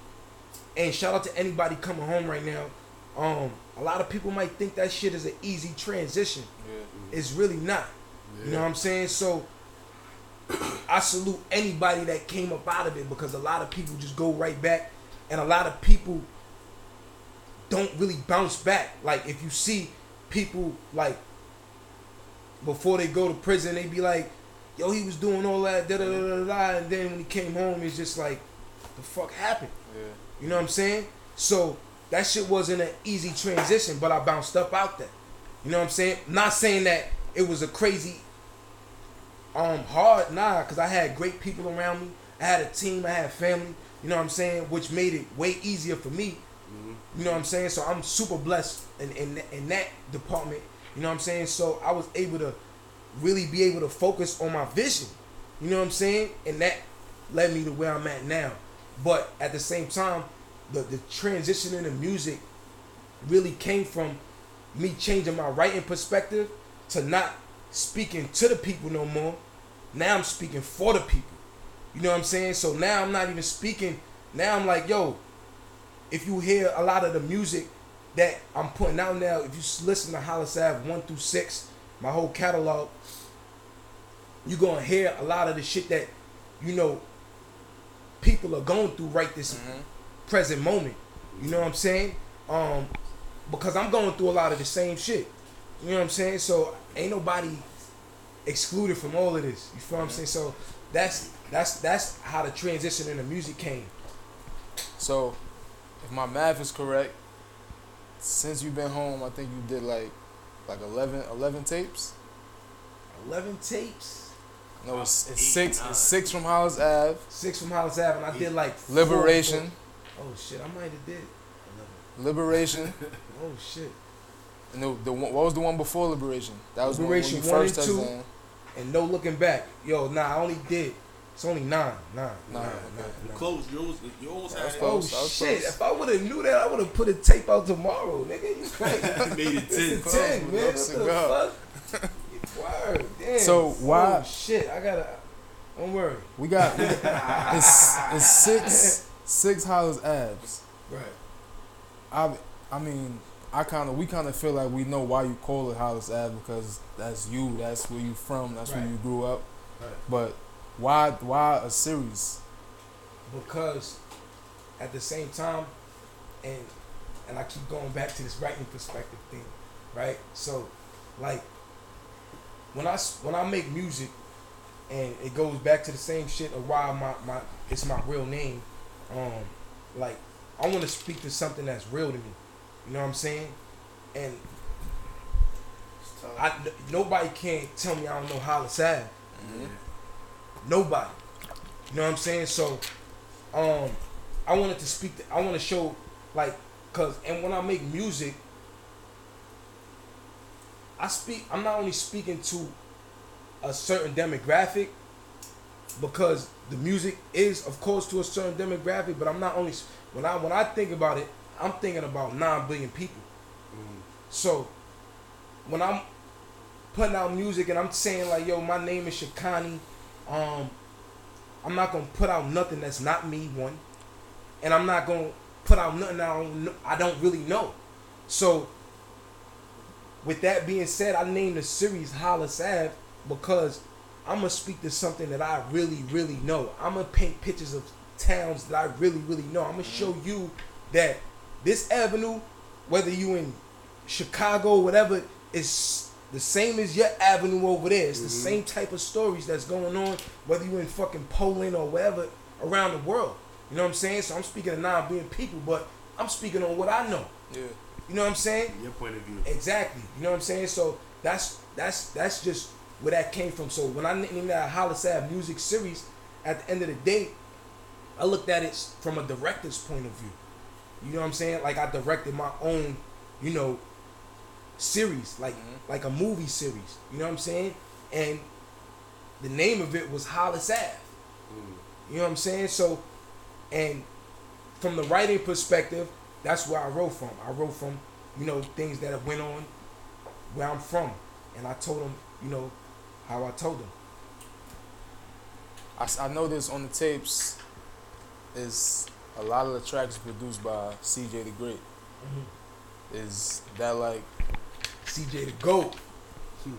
and shout out to anybody coming home right now. Um a lot of people might think that shit is an easy transition. Yeah. It's really not. You know what I'm saying? So I salute anybody that came up out of it because a lot of people just go right back and a lot of people don't really bounce back. Like if you see people like before they go to prison, they be like, "Yo, he was doing all that, da da da da da," and then when he came home, it's just like, "The fuck happened?" Yeah. You know what I'm saying? So that shit wasn't an easy transition, but I bounced up out there. You know what I'm saying? Not saying that it was a crazy um hard, nah, because I had great people around me. I had a team, I had family, you know what I'm saying, which made it way easier for me. You know what I'm saying? So I'm super blessed in, in in that department. You know what I'm saying? So I was able to really be able to focus on my vision. You know what I'm saying? And that led me to where I'm at now. But at the same time, the the transition in the music really came from me changing my writing perspective to not speaking to the people no more. Now I'm speaking for the people. You know what I'm saying? So now I'm not even speaking. Now I'm like, yo, if you hear a lot of the music that I'm putting out now, if you listen to Hollis Ave 1 through 6, my whole catalog, you're going to hear a lot of the shit that, you know, people are going through right this present moment. You know what I'm saying? Um, because I'm going through a lot of the same shit. You know what I'm saying? So ain't nobody excluded from all of this. You feel what I'm saying? So that's that's that's how the transition in the music came. So, if my math is correct, since you've been home, I think you did like like 11, 11 tapes. Eleven tapes, No, it's, it's Eight, six. nine. It's six from Hollis Ave. six from Hollis Ave, and I did like four- Liberation. Oh shit, I might have did. Liberation. Oh shit. And the, the one, what was the one before Liberation? That was the one when Liberation you one first and touched two. Down. And no looking back. Yo, nah, I only did. It's only nine. Nine. Nine, Nine. okay. nine. Close. yours. Yours you almost had Oh close. I shit! close. If I would have knew that, I would have put a tape out tomorrow, nigga. You crazy? it. made it ten. It's a ten, man. no What cigar. the fuck? Word, damn. So, why- Oh, shit, I gotta. Don't worry. We got it's it's six six Hollis Aves. Right. I I mean I kind of we kind of feel like we know why you call it Hollis Ave because that's you. That's where you from. That's where you grew up. Right. But why why a series? because at the same time, and and I keep going back to this writing perspective thing, right? So, like when I when I make music, and it goes back to the same shit of why my my it's my real name. Um, like I want to speak to something that's real to me. You know what I'm saying? And I nobody can tell me I don't know how Hollis Ave. Nobody. You know what I'm saying? So, um, I wanted to speak. To, I want to show, like, cause, and when I make music, I speak. I'm not only speaking to a certain demographic, because the music is, of course, to a certain demographic. But I'm not only when I when I think about it, I'm thinking about nine billion people. So, when I'm putting out music and I'm saying like, yo, my name is Shikani, um, I'm not gonna put out nothing that's not me, one, and I'm not gonna put out nothing I don't I don't really know. So, with that being said, I named the series Hollis Ave because I'm gonna speak to something that I really, really know. I'm gonna paint pictures of towns that I really, really know. I'm gonna show you that this avenue, whether you in Chicago, whatever, is the same as your avenue over there. It's the mm-hmm. same type of stories that's going on, whether you in fucking Poland or wherever around the world. You know what I'm saying? So I'm speaking of non being people, but I'm speaking on what I know. Yeah. You know what I'm saying? Your point of view. Exactly. You know what I'm saying? So that's that's that's just where that came from. So when I named that Hollis Ave music series, at the end of the day, I looked at it from a director's point of view. You know what I'm saying? Like I directed my own, you know, series, like Mhm. like a movie series. You know what I'm saying? And the name of it was Hollis Ave. You know what I'm saying? So, and from the writing perspective, that's where I wrote from. I wrote from, you know, things that have went on where I'm from, and I told them, you know, how I told them. I, I noticed on the tapes is a lot of the tracks produced by CJ the Great. Is that like CJ the goat.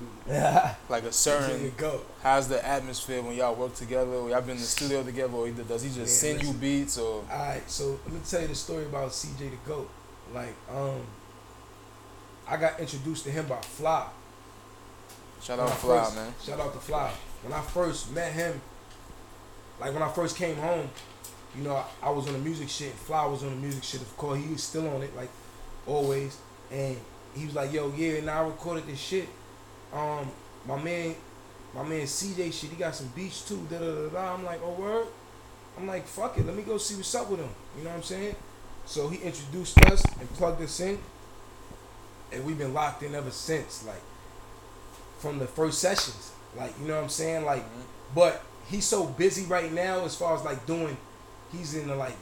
Like a certain goat. how's the atmosphere when y'all work together or y'all been in the studio together or either does he just Yeah, send you beats or All right, so let me tell you the story about CJ the goat. Like, um, I got introduced to him by Fly. shout When out Fly first- man. Shout out to Fly. When I first met him, like when I first came home, you know, I, I was on the music shit. Fly was on the music shit. Of course, he was still on it, like always. And he was like, "Yo, yeah." And I recorded this shit. Um, my man, my man CJ shit. He got some beats too. Da da da da. I'm like, "Oh word." I'm like, "Fuck it, let me go see what's up with him." You know what I'm saying? So he introduced us and plugged us in, and we've been locked in ever since. Like from the first sessions. Like, you know what I'm saying? Like, but he's so busy right now as far as like doing, he's in the like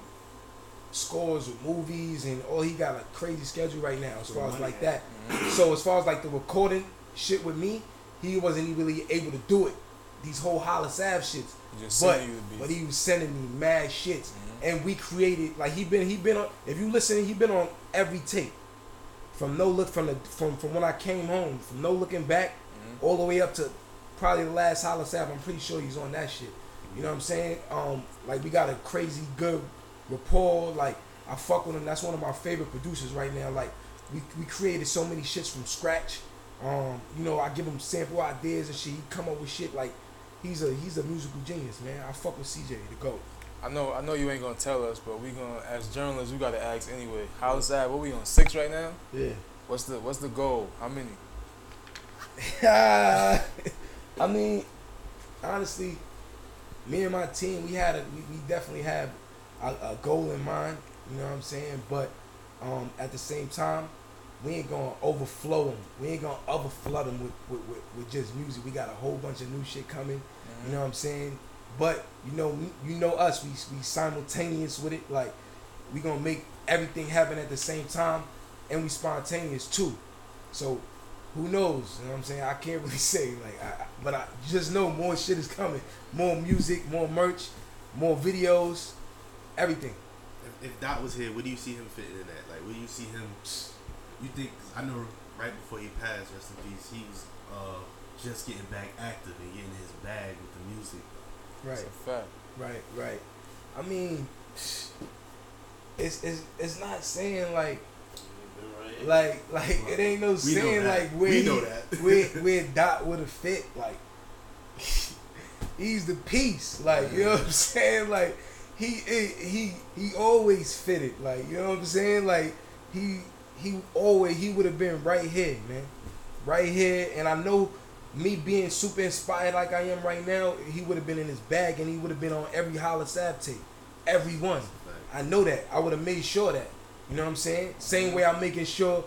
scores with movies and all he got a crazy schedule right now as far as like that. So as far as like the recording shit with me, he wasn't even really able to do it. These whole Hollis Ave shits. Just But but he was sending me mad shits, Mhm. and we created like he been he been on. If you listen, he been on every tape, from no look from the from from when I came home, from no looking back, Mhm. all the way up to probably the last Hollis Ave. I'm pretty sure he's on that shit. You know what I'm saying? Um, like we got a crazy good rapport. Like I fuck with him. That's one of my favorite producers right now. Like we we created so many shits from scratch. Um, you know, I give him sample ideas and shit. He come up with shit like he's a he's a musical genius, man. I fuck with CJ the goat. I know I know you ain't gonna tell us, but we gonna as journalists we gotta ask anyway. How's that? What we on six right now? Yeah. What's the what's the goal? How many? I mean, honestly, me and my team, we had a we, we definitely have a, a goal in mind. You know what I'm saying? But um, at the same time, we ain't gonna overflow them. We ain't gonna overflood them with, with, with, with just music. We got a whole bunch of new shit coming. You know what I'm saying? But you know, you know us. We we simultaneous with it. Like we gonna make everything happen at the same time, and we spontaneous too. So who knows? You know what I'm saying? I can't really say like, I- but I just know more shit is coming. More music, more merch, more videos, everything. If, if Dot was here, where do you see him fitting in that? Like, where do you see him? You think I know right before he passed, rest in peace, he was uh, just getting back active and getting his bag with the music. That's Right, a fact. right, right. I mean, it's it's it's not saying like like like it ain't no We saying like where We he- that. where where Dot would have fit like he's the piece like you know what I'm saying like he he he, always fitted like you know what I'm saying like he he always he would have been right here man right here and I know me being super inspired like I am right now he would have been in his bag and he would have been on every Hollis Ave tape every one I know that. I would have made sure that. You know what I'm saying? Same way I'm making sure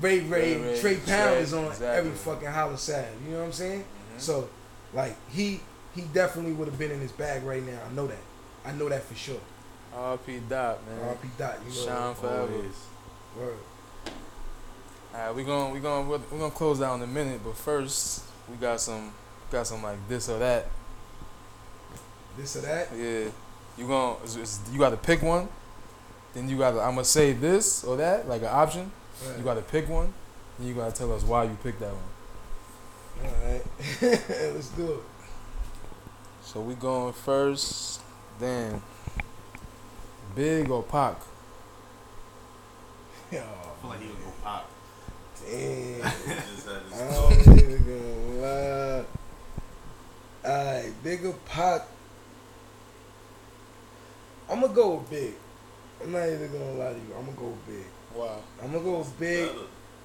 Ray Ray, Ray Ray, Trey Pound Trey, is on exactly. every fucking Hollis Ave. You know what I'm saying? Mhm. So, like he he definitely would have been in his bag right now. I know that. I know that for sure. R.P. Dot man. R.P. Dot. You know. Shine forever. Always. Word. Alright, we gonna we gonna we're gonna close out in a minute, but first we got some got some like this or that. This or that. Yeah, you gonna it's- it's- you got to pick one. Then you got to I'm gonna say this or that like an option. Right. You got to pick one. Then you gotta tell us why you picked that one. All right. Let's do it. So we going first, then Big or Pac? Yo, I feel like he would go Pac. damn. He just had his I thought. don't even gonna lie. Uh, alright, bigger pot. I'm gonna go with big. I'm not even gonna lie to you. I'm gonna go with big. Wow. I'm gonna go with big. Better.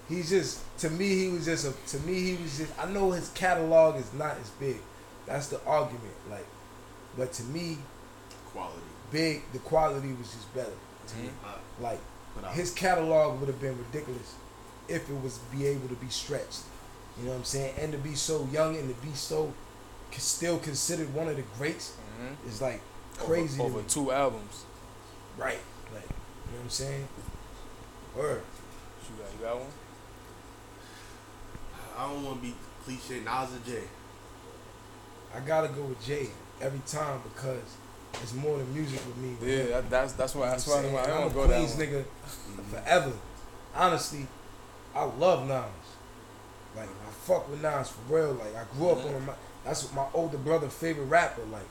He's just to me. He was just a to me. He was just. I know his catalog is not as big. That's the argument. Like, but to me, Quality. big. The quality was just better. Mhm. Pac. Like Without his catalog would have been ridiculous if it was be able to be stretched. You know what I'm saying? And to be so young and to be so still considered one of the greats Mhm. is like crazy. over, over two albums. Right. Like, you know what I'm saying? Word. You got, you got one? I don't want to be cliche. Nas or Jay. I gotta go with Jay every time because it's more than music with me. Yeah, that, that's that's why that's why I You know don't I'm want saying? to go I'm a that Queens one. nigga forever. Honestly, I love Nas. Like I fuck with Nas for real. Like I grew up Mhm. on my. That's what my older brother favorite rapper. Like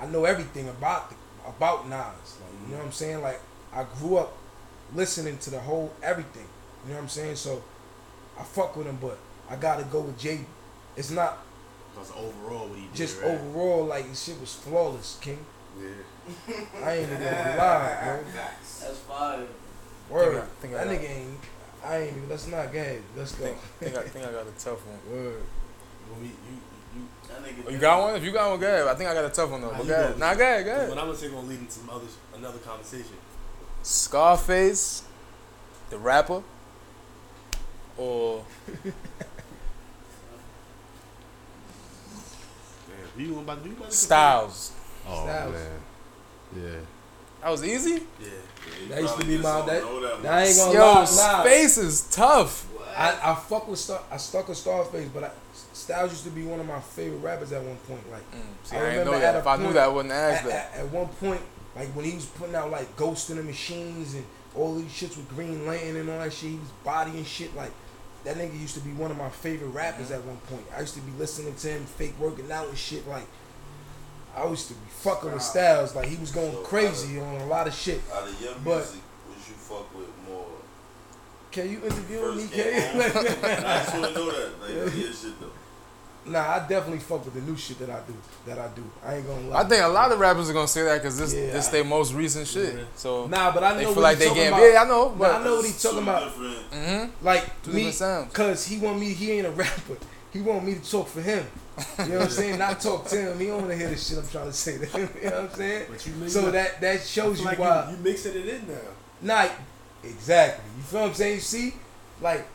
I know everything about the, about Nas. Like you know what I'm saying. Like I grew up listening to the whole everything. You know what I'm saying. So I fuck with him, but I gotta go with Jay. It's not Because overall, what he did. Just right? overall like this shit was flawless, King. Yeah. I ain't even gonna lie, bro. That's fire. Word. I think I that got- nigga ain't. I ain't even. Let's not get. Let's go. think, think, I, think I got a tough one. Word. Well, we, you, you, Oh, you got one? If you got one, go ahead. I think I got a tough one though. Nah, But you go ahead. go. Nah, go ahead, go What. I'm gonna say gonna lead into some other another conversation. Scarface, the rapper, or Man, who you about to do? You about to Styles. Oh Styles. man. Yeah. That was easy. Yeah. Yeah, That used to be my- don't that- know that that much. ain't gonna Yo, lie, nah. Space is tough. I, I fuck with Star. I stuck with Scarface, but I, Styles used to be one of my favorite rappers at one point. Like Mm, see, I I, didn't remember know at that. a If I knew that, I wouldn't at, that. at, at one point, like when he was putting out like Ghost in the Machines and all these shits with Green Lantern and all that shit, he was bodying shit like. That nigga used to be one of my favorite rappers at one point. I used to be listening to him, fake working out and shit. Like, I used to be fucking with Styles. Like, he was going So, crazy on a lot of shit. Out of your But- music, which you fuck with more? Can you interview me, K? I just want to know that. Like, your shit though. Nah, I definitely fuck with the new shit that I do. That I do. I ain't gonna lie. I think a lot of rappers are gonna say that because this Yeah, this their most recent shit. Yeah. So Nah, but I know they what feel like they talking getting about. big. I know, Nah, but I know what he's talking about. different- mm-hmm. Like Two me, different sounds. cause he want me. He ain't a rapper. He want me to talk for him. You know what I'm saying? Not talk to him. He don't want to hear the shit I'm trying to say to him. You know what I'm saying? But you So it- that that shows you like why. you, you mixing it in now. Not exactly. You feel what I'm saying? You see, like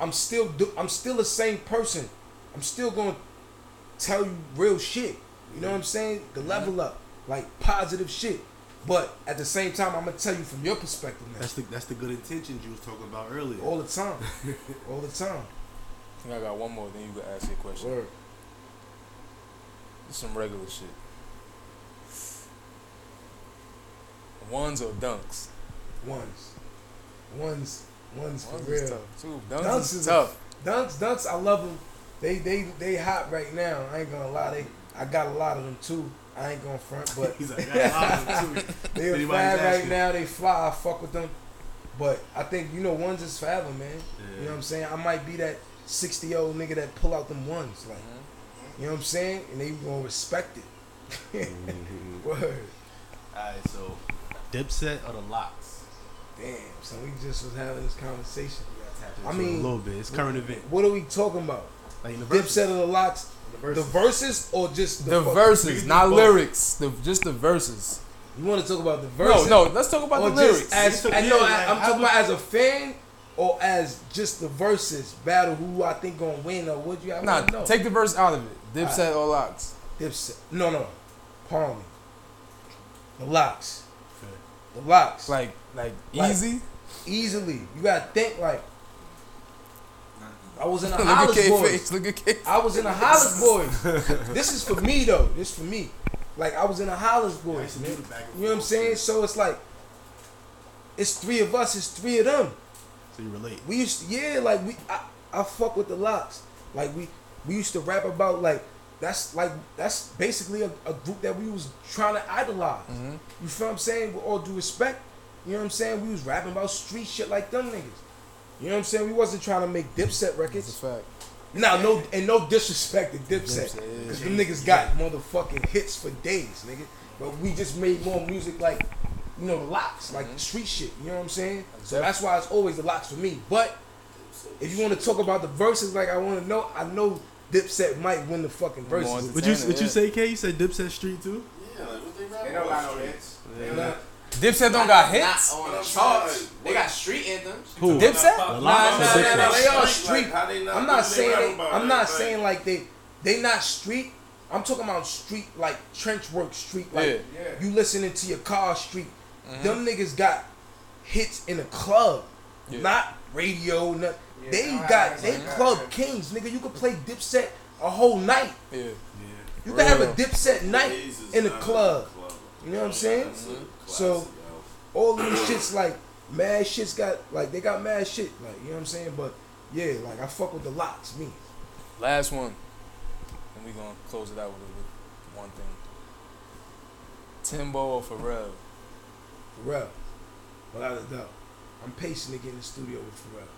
I'm still do, I'm still the same person. I'm still gonna tell you real shit. You know what I'm saying? The level up, like positive shit. But at the same time, I'm gonna tell you from your perspective now. That's the that's the good intentions you was talking about earlier. All the time. All the time. I think I got one more. Then you can ask your question. Word. This some regular shit. Ones or dunks? Ones. Ones. Ones for real. is tough too. Dunks, Dunks is, is tough. Dunks, dunks, I love them. They they they hot right now. I ain't gonna lie. They I got a lot of them too. I ain't gonna front, but He's like, I got a lot of them too. they are Anybody's fly right asking. now. They fly. I fuck with them. But I think you know ones is forever, man. Yeah. You know what I'm saying? I might be that sixty year old nigga that pull out them ones, like Mhm. you know what I'm saying, and they gonna respect it. Mhm. Word. Alright, so Dipset or the LOX? Damn. So we just was having this conversation. I I mean- mean, a little bit. It's current event. What are we talking about? Like in the Dipset of the LOX. The The verses. verses or just the, The verses, not both. lyrics. The just the verses. You want to talk about the verses? No, no. Let's talk about or the lyrics. just as You took- I know, I, am talking about as a fan or as just the verses battle. Who I think gonna win or what you? I nah, don't know. take the verse out of it. Dipset or LOX. Dipset. No, no. Pardon me. The LOX. Okay. The LOX. Like like Like- easy. Easily. You gotta think like. I was in the Look at Hollis K Boys. face. Look at K. I was in the Hollis Boys. this is for me though. This for me. Like I was in the Hollis I Boys, used to man. do the back and You know what I'm saying? So it's like, it's three of us. It's three of them. So you relate. We used to, yeah, like we, I, I fuck with the LOX. Like we, we used to rap about like that's like that's basically a, a group that we was trying to idolize. Mhm. You feel what I'm saying? With all due respect, you know what I'm saying? We was rapping about street shit like them niggas. You know what I'm saying? We wasn't trying to make Dipset It's a records. fact. Now, no, and no disrespect to Dipset, Dipset, yeah. because them niggas got motherfucking hits for days, nigga. But we just made more music like, you know, the LOX, like Mhm. street shit. You know what I'm saying? So that's why it's always the LOX for me. But if you want to talk about the verses, like I want to know, I know Dipset might win the fucking verses. Would you Entertainer, what you say, K? You said Dipset Street too? Yeah, like what they rap They don't about got no hits. Yeah. Not- Dipset don't got not hits. on the charts. They got street anthems. Who? Dipset? The Nah, nah, nah, nah, they are Street, street. like, how they not- I'm not saying they, I'm not saying like they they not street. I'm talking about street like trench work street. Like Yeah. Yeah. you listening to your car street. Mhm. Them niggas got hits in the club, Yeah. not radio. Not, Yeah, they they got have they hits like club that. kings, nigga. You could play Dipset a whole night. Yeah. Yeah. You could have a Dipset night Blaze is in the club. Club. You know what I'm saying? That's a. So- All of these shits like mad shits got like they got mad shit like you know what I'm saying. But yeah, like I fuck with the LOX, me. Last one. And we gonna close it out with, with one thing. Timbo or Pharrell? Pharrell, without a doubt. I'm patient to get in the studio with Pharrell.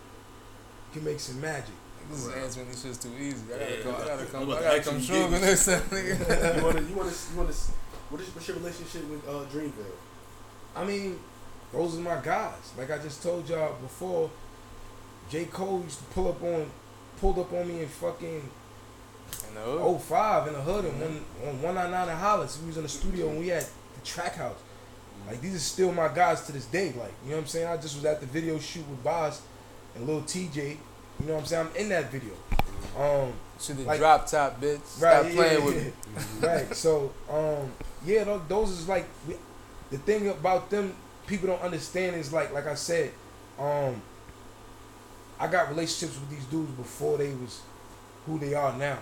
He can make some magic. This is answering these shit's too easy. I gotta Yeah. come, I gotta come, I'm I gotta come you stronger gigs. next time, nigga. you wanna you wanna you wanna what is what's your relationship with uh, Dreamville? I mean, those are my guys. Like I just told y'all before, J. Cole used to pull up on, pulled up on me in fucking In the 05 in the hood and one on 199 in Hollis. We was in the studio and we had the track house. Like these are still my guys to this day. Like, you know what I'm saying? I just was at the video shoot with Bas and Lil TJ. You know what I'm saying? I'm in that video. Um Should have like- drop top, bitch. Stop Right, yeah, playing yeah, with me. right. So, um, yeah, those, is like we, the thing about them. People don't understand is like, like I said, um, I got relationships with these dudes before they was who they are now.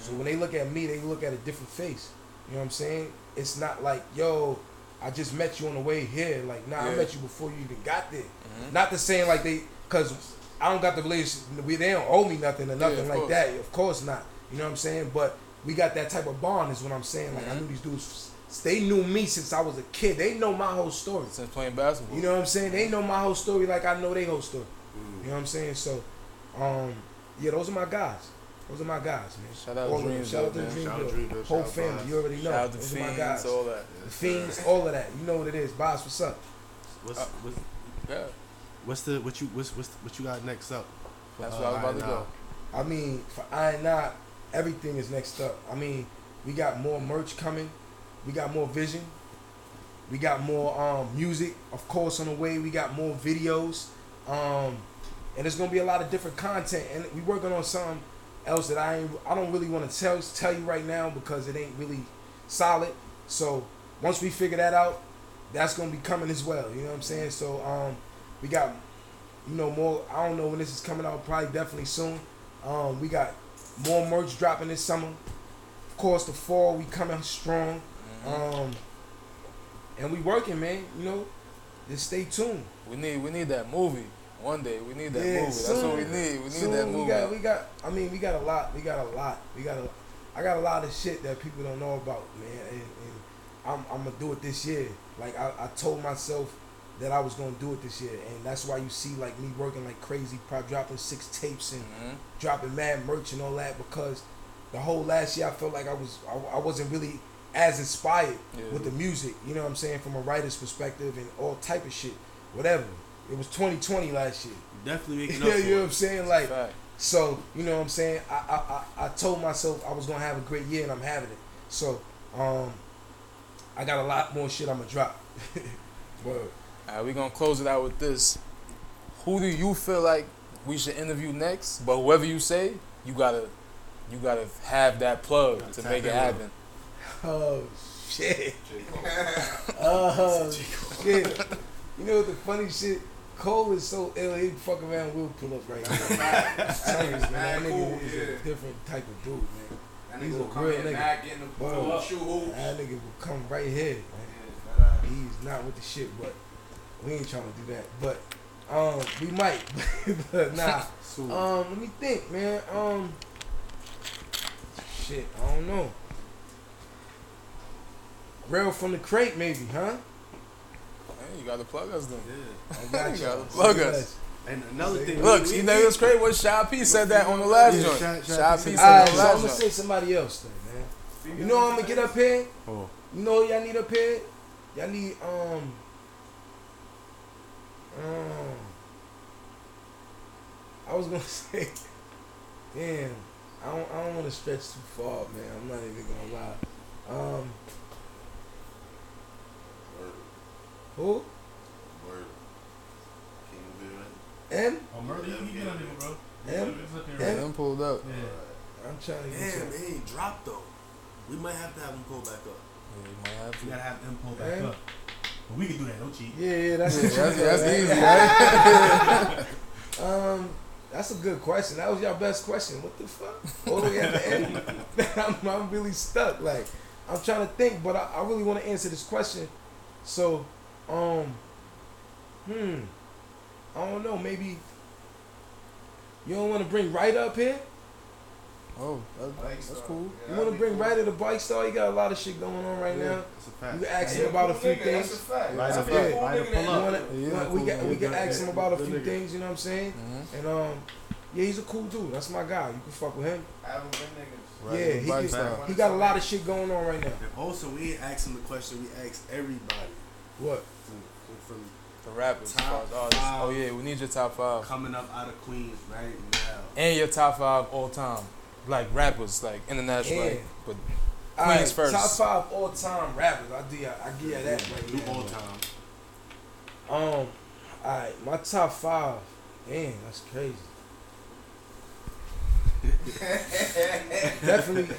So when they look at me, they look at a different face. You know what I'm saying? It's not like, yo, I just met you on the way here. Like, nah, I met you before you even got there. Mhm. Not the saying like they, cause I don't got the relationship. We they don't owe me nothing or nothing of like course. that. Of course not. You know what I'm saying? But we got that type of bond. Is what I'm saying. Like I Mhm. knew these dudes. They knew me since I was a kid. They know my whole story. Since playing basketball. You know what I'm saying? They know my whole story like I know their whole story. You know what I'm saying? So, um, yeah, those are my guys. Those are my guys, man. Shout out All of them. Dreamville, Shout out to. Dreamville. Shout Whole shout family. Bas. You already know. Shout out the Those are my guys. all that. The fiends, all of that. You know what it is. Boss, what's up? What's Uh, what's, Yeah, what's the what you what's what's what you got next up? for, that's uh, where I was about to go. I mean, for I and not, everything is next up. I mean, we got more merch coming. We got more vision. We got more um, music, of course, on the way. We got more videos. Um, and there's gonna be a lot of different content. And we working on something else that I ain't, I don't really want to tell tell you right now because it ain't really solid. So once we figure that out, that's gonna be coming as well. You know what I'm saying? So um, we got you know more. I don't know when this is coming out. Probably definitely soon. Um, we got more merch dropping this summer. Of course, the fall we coming strong. Um, and we working, man. You know, just stay tuned. we need we need that movie one day. We need that Yeah, movie. That's what we need. We need Soon, that we got, we got. I mean, we got a lot. We got a lot. We got a. I got a lot of shit that people don't know about, man. And, and I'm, I'm gonna do it this year. Like I, I told myself that I was gonna do it this year, and that's why you see like me working like crazy, probably dropping six tapes and Mhm. dropping mad merch and all that because the whole last year I felt like I was I, I wasn't really as inspired Yeah. with the music. You know what I'm saying from a writer's perspective and all type of shit, whatever. It was 2020 last year. Definitely making up Yeah, for you know what. I'm saying? Like so, you know what I'm saying? I, I, I, I told myself I was gonna have a great year and I'm having it. So, um, I got a lot more shit I'm gonna drop. Word. All right, we're gonna close it out with this. Who do you feel like we should interview next? But whoever you say, you gotta, you gotta have that plug Gotta to make it in. happen. Oh shit. Oh shit. You know what the funny shit? Cole is so ill, he fuck around will pull up right now. Serious, man. That nigga cool, is yeah. a different type of dude, man. That He's a will come real in nigga. mad getting the shoe hoops. That nigga will come right here, man. Yeah, uh, He's not with the shit, but we ain't trying to do that. But um, we might, but nah. Um, let me think, man. Um, shit. I don't know. Rail from the crate, maybe, huh? Hey, you gotta plug us then. Yeah. I got You you. gotta plug us. And another thing. Look, we- you we- know what's great? What Shy P said that on the last Yeah, joint. Shy- Shy Shy P P said said Alright, on the so I'm gonna joint. say somebody else then, man. You know I'm gonna get up here? Oh. You know y'all need up here? Y'all need um um I was gonna say damn, I don't I don't wanna stretch too far, man. I'm not even gonna lie. Um Word. Who? Word. King of? M? Oh, murder, you you get on there, bro. M? It's M? pulled up. Yeah. I'm trying to get Damn, to they ain't dropped though. We might have to have him pull back up. Yeah, you might have We gotta have them pull back Yeah. up. But we can do that. Don't cheat. Yeah, yeah, that's Yeah, that's, that's easy, right? Um, that's a good question. That was your best question. What the fuck? All the way at the end. I'm, I'm really stuck. Like, I'm trying to think, but I, I really want to answer this question. So, um, hmm, I don't know. Maybe you don't want to bring right up here. Oh, that, that's cool. You want to bring right to the bike star? You got a lot of shit going on right now. That's a fact. You can ask him about a few things. That's a fact. Right up pull You up. wanna, Yeah, you wanna- we cool got we dude. can ask him about a few nigga. things. You know what I'm saying? Mhm. And um, yeah, he's a cool dude. That's my guy. You can fuck with him. Right, Yeah, the he bike can- style. He got a lot of shit going on right now. And also, we ain't asking the question. We asked everybody What? From, from The rappers, as as Top five. Oh yeah, we need your top five coming up out of Queens right now. and your top five all time, like rappers, like international. Yeah. Like, but All right, Queens first. Top five all time rappers. I do. I give you that right New all time. Um, all right, my top five. Damn, that's crazy. Definitely,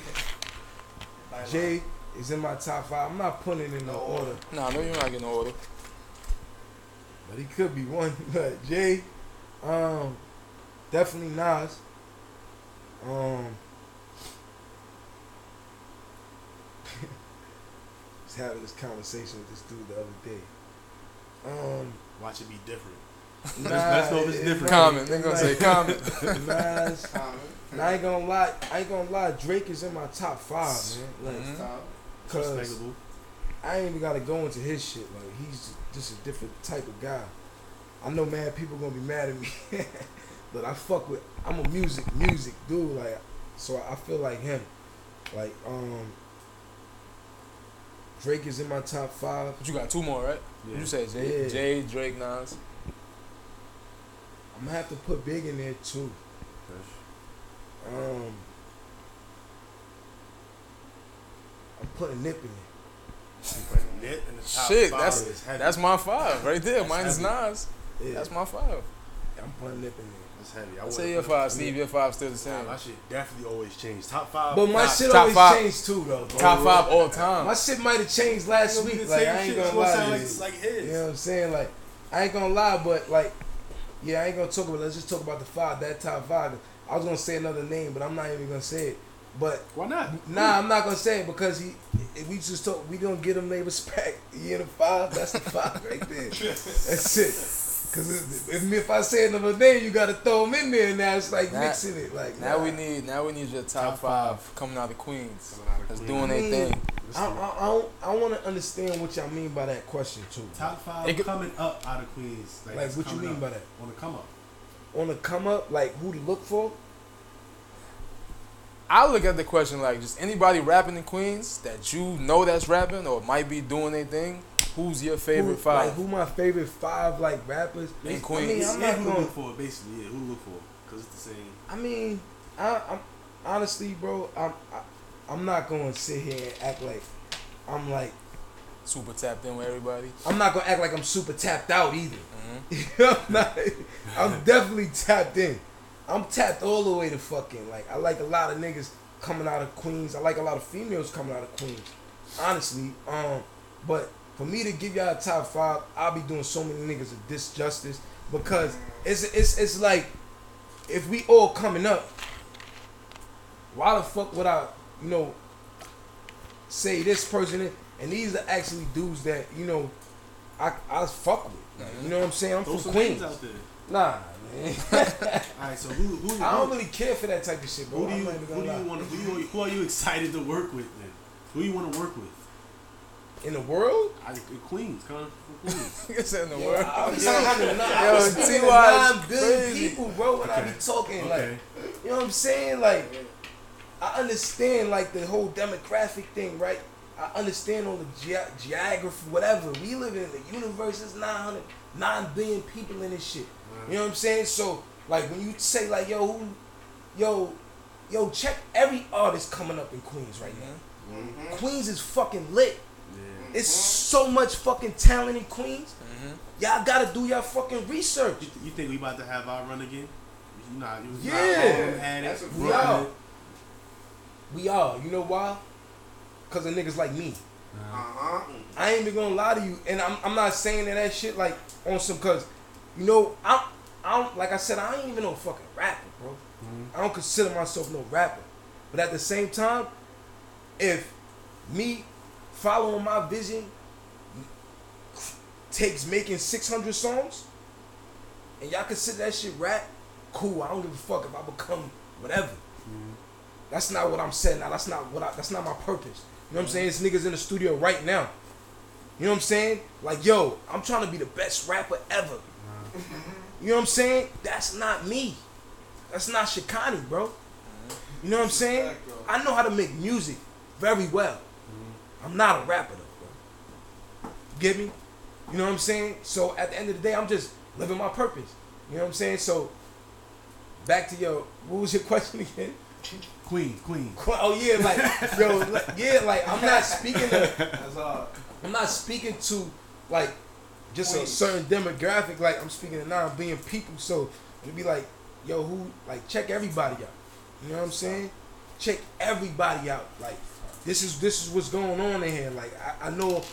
Jay is in my top five. I'm not putting it in no order, nah, no, you're not getting no order. But he could be one. But Jay, um, definitely Nas. Um, was having this conversation with this dude the other day. Um, Watch it be different. Nas, let's know if it's different. might- Comment. it They're gonna say comment. Nas. And I ain't gonna lie, I ain't gonna lie. Drake is in my top five, man. Like, Mhm. cause Respectable. I ain't even gotta go into his shit. Like, he's just a different type of guy. I know, mad People gonna be mad at me, but I fuck with. I'm a music, music dude. Like, so I feel like him. Like, um, Drake is in my top five. But you got two more, right? Yeah. You said Jay, Yeah. Jay, Drake, Nas. I'm gonna have to put Big in there too. Um, I'm putting Nip in there. Nip in the top Shit, that's that's my five right there. That's Mine is heavy. Nas. Yeah, That's my five. I'm putting Nip in there. That's heavy. I I would've say your five, Steve. Your five still the Nah, same. my shit definitely always change. Top five. But my Top- shit always five. changed too, though. bro. Top five all time. My shit might have changed last week. Like I ain't gonna lie. like, you. like his. You know what I'm saying? Like I ain't gonna lie, but like yeah, I ain't gonna talk about. Let's just talk about the five. That top five. I was gonna say another name, but I'm not even gonna say it. But Why not? nah, I'm not gonna say it because he. If we just talk, we don't get him their respect. He in the five. That's the five right there. That's it. Cause if, if I say another name, you gotta throw him in there. Now it's like Now- mixing it. Like Now nah. we need now we need your top, Top five, five. coming out of Queens. Out of That's Queens. doing their Mm. thing. I, I, I, don't- I want to understand what y'all mean by that question too. Top five It coming up out of Queens. Like, Like what you mean up. by that? On the come up. On the come up, like who to look for? I look at the question like just anybody rapping in Queens that you know that's rapping or might be doing their thing. Who's your favorite who, five? Like who my favorite five like rappers? In Queens? I mean, I'm yeah, not who going. look for? Basically, yeah, who look for? Because it's the same. I mean, I, I'm honestly, bro. I'm I, I'm not going to sit here and act like I'm like Super tapped in with everybody. I'm not gonna act like I'm super tapped out either. Mhm. I'm not. I'm definitely tapped in. I'm tapped all the way to fucking like. I like a lot of niggas coming out of Queens. I like a lot of females coming out of Queens. Honestly, um, but for me to give y'all a top five, I'll be doing so many niggas a disjustice because it's it's it's like if we all coming up, why the fuck would I, you know, say this person is- and these are actually dudes that you know I I fuck with. Like, you know what I'm saying? I'm Throw from Queens. out there. Nah, All right, so who who, I don't who, really care for that type of shit, bro. who do you who do you want who, you, who are you excited to work with then? Who you want to work with? in the world? I, Queens, come from Queens. It's in the Yo, world. I was talking to nine, I Yo, was speaking to T.Y. is nine billion people, bro. When I be Okay. talking, like, you know what I'm saying? Like, I understand like the whole demographic thing, right? I understand all the ge- geography, whatever. We live in the universe. There's 900, 9 billion people in this shit. You know what I'm saying? So, like, when you say like, yo, who, yo, yo, check every artist coming up in Queens right now. Mm-hmm. Queens is fucking lit. Yeah. It's so much fucking talent in Queens. Mhm. Y'all gotta do your fucking research. You, you think we about to have our run again? You it was Yeah. not Harlem had it. We are. We are. You know why? Cause of niggas like me. Uh-huh. I ain't even gonna lie to you, and I'm, I'm not saying that, that shit like on some cause, you know, I'm I don't like I said I ain't even no fucking rapper, bro. Mhm. I don't consider myself no rapper, but at the same time, if me following my vision takes making 600 songs, and y'all consider that shit rap, cool. I don't give a fuck if I become whatever. That's not what I'm saying. Now that's not what I. That's not my purpose. You know what I'm saying? It's niggas in the studio right now. You know what I'm saying? Like, yo, I'm trying to be the best rapper ever. You know what I'm saying? That's not me. That's not Shikani, bro. You know what I'm saying? I know how to make music very well. I'm not a rapper though, bro. You get me? You know what I'm saying? So at the end of the day, I'm just living my purpose. You know what I'm saying? So back to your what was your question again? Queen, queen. Oh yeah, like yo, like, yeah, like I'm not speaking to That's hard. I'm not speaking to like just a certain demographic. Like I'm speaking of to being people. So it'd be like, yo, who like check everybody out. You know what I'm saying? Check everybody out. Like this is this is what's going on in here. Like I, I know.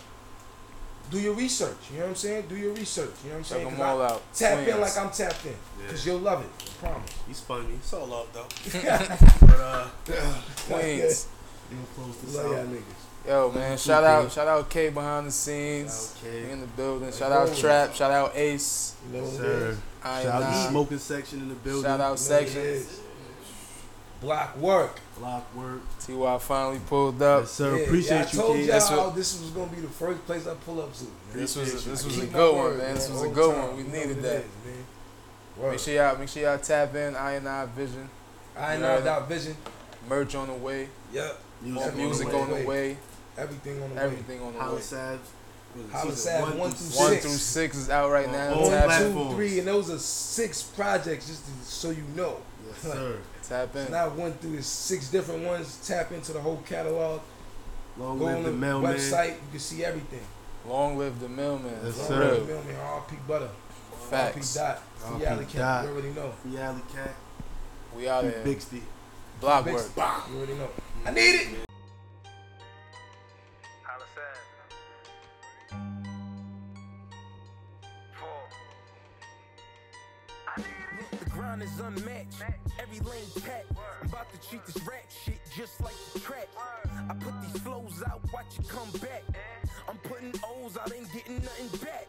Do your research. You know what I'm saying? Do your research. You know what I'm Check saying? them 'Cause I all out. Tap in like I'm tapped in. Cause you'll love it. I promise. You spun me. It's all love though. But uh, Queens. you close this Love out. y'all niggas. Yo, man, shout out, shout out K behind the scenes, Shout K. In the building. Shout out. Trap, shout out Ace, You know what it Sir. I Shout out the smoking section in the building. shout out You know what it Section. Block work. Block work. Ty finally pulled up. Yes, sir. Yeah, Appreciate yeah, I you, told Kid. Y'all what- this was gonna be the first place I pull up to. man. This was this was a good one, word, man. This was a good time. one. We You needed what that. man. Make sure y'all make sure y'all tap in. I and I Vision. I ain't You not vision. Merch on the way. Yep. Music, More on music the on the way. way. Everything on the way. Everything on the way. Hollis Aves. Hollis Aves, one one through through One six. through six is out right On now. all Tap in. platforms. Two, three, and those are six projects, just to, so you know. Yes, sir. Tap in. It's not one through the six different ones. Tap into the whole catalog. Long Go live on the the mailman. website. You can see everything. Long live the mailman. Yes, For sir. real. Mailman, RP Butter. Facts. RP Dot. RP Free Alley Cat. Dot. You already know. Free Alley Cat. We out Free here. Bixby. Block Big work. You already know. I need it. Grind is unmatched. Every lane packed. I'm about to treat this rap shit just like the trap. I put these flows out, watch it come back. I'm putting O's out, ain't getting nothing back.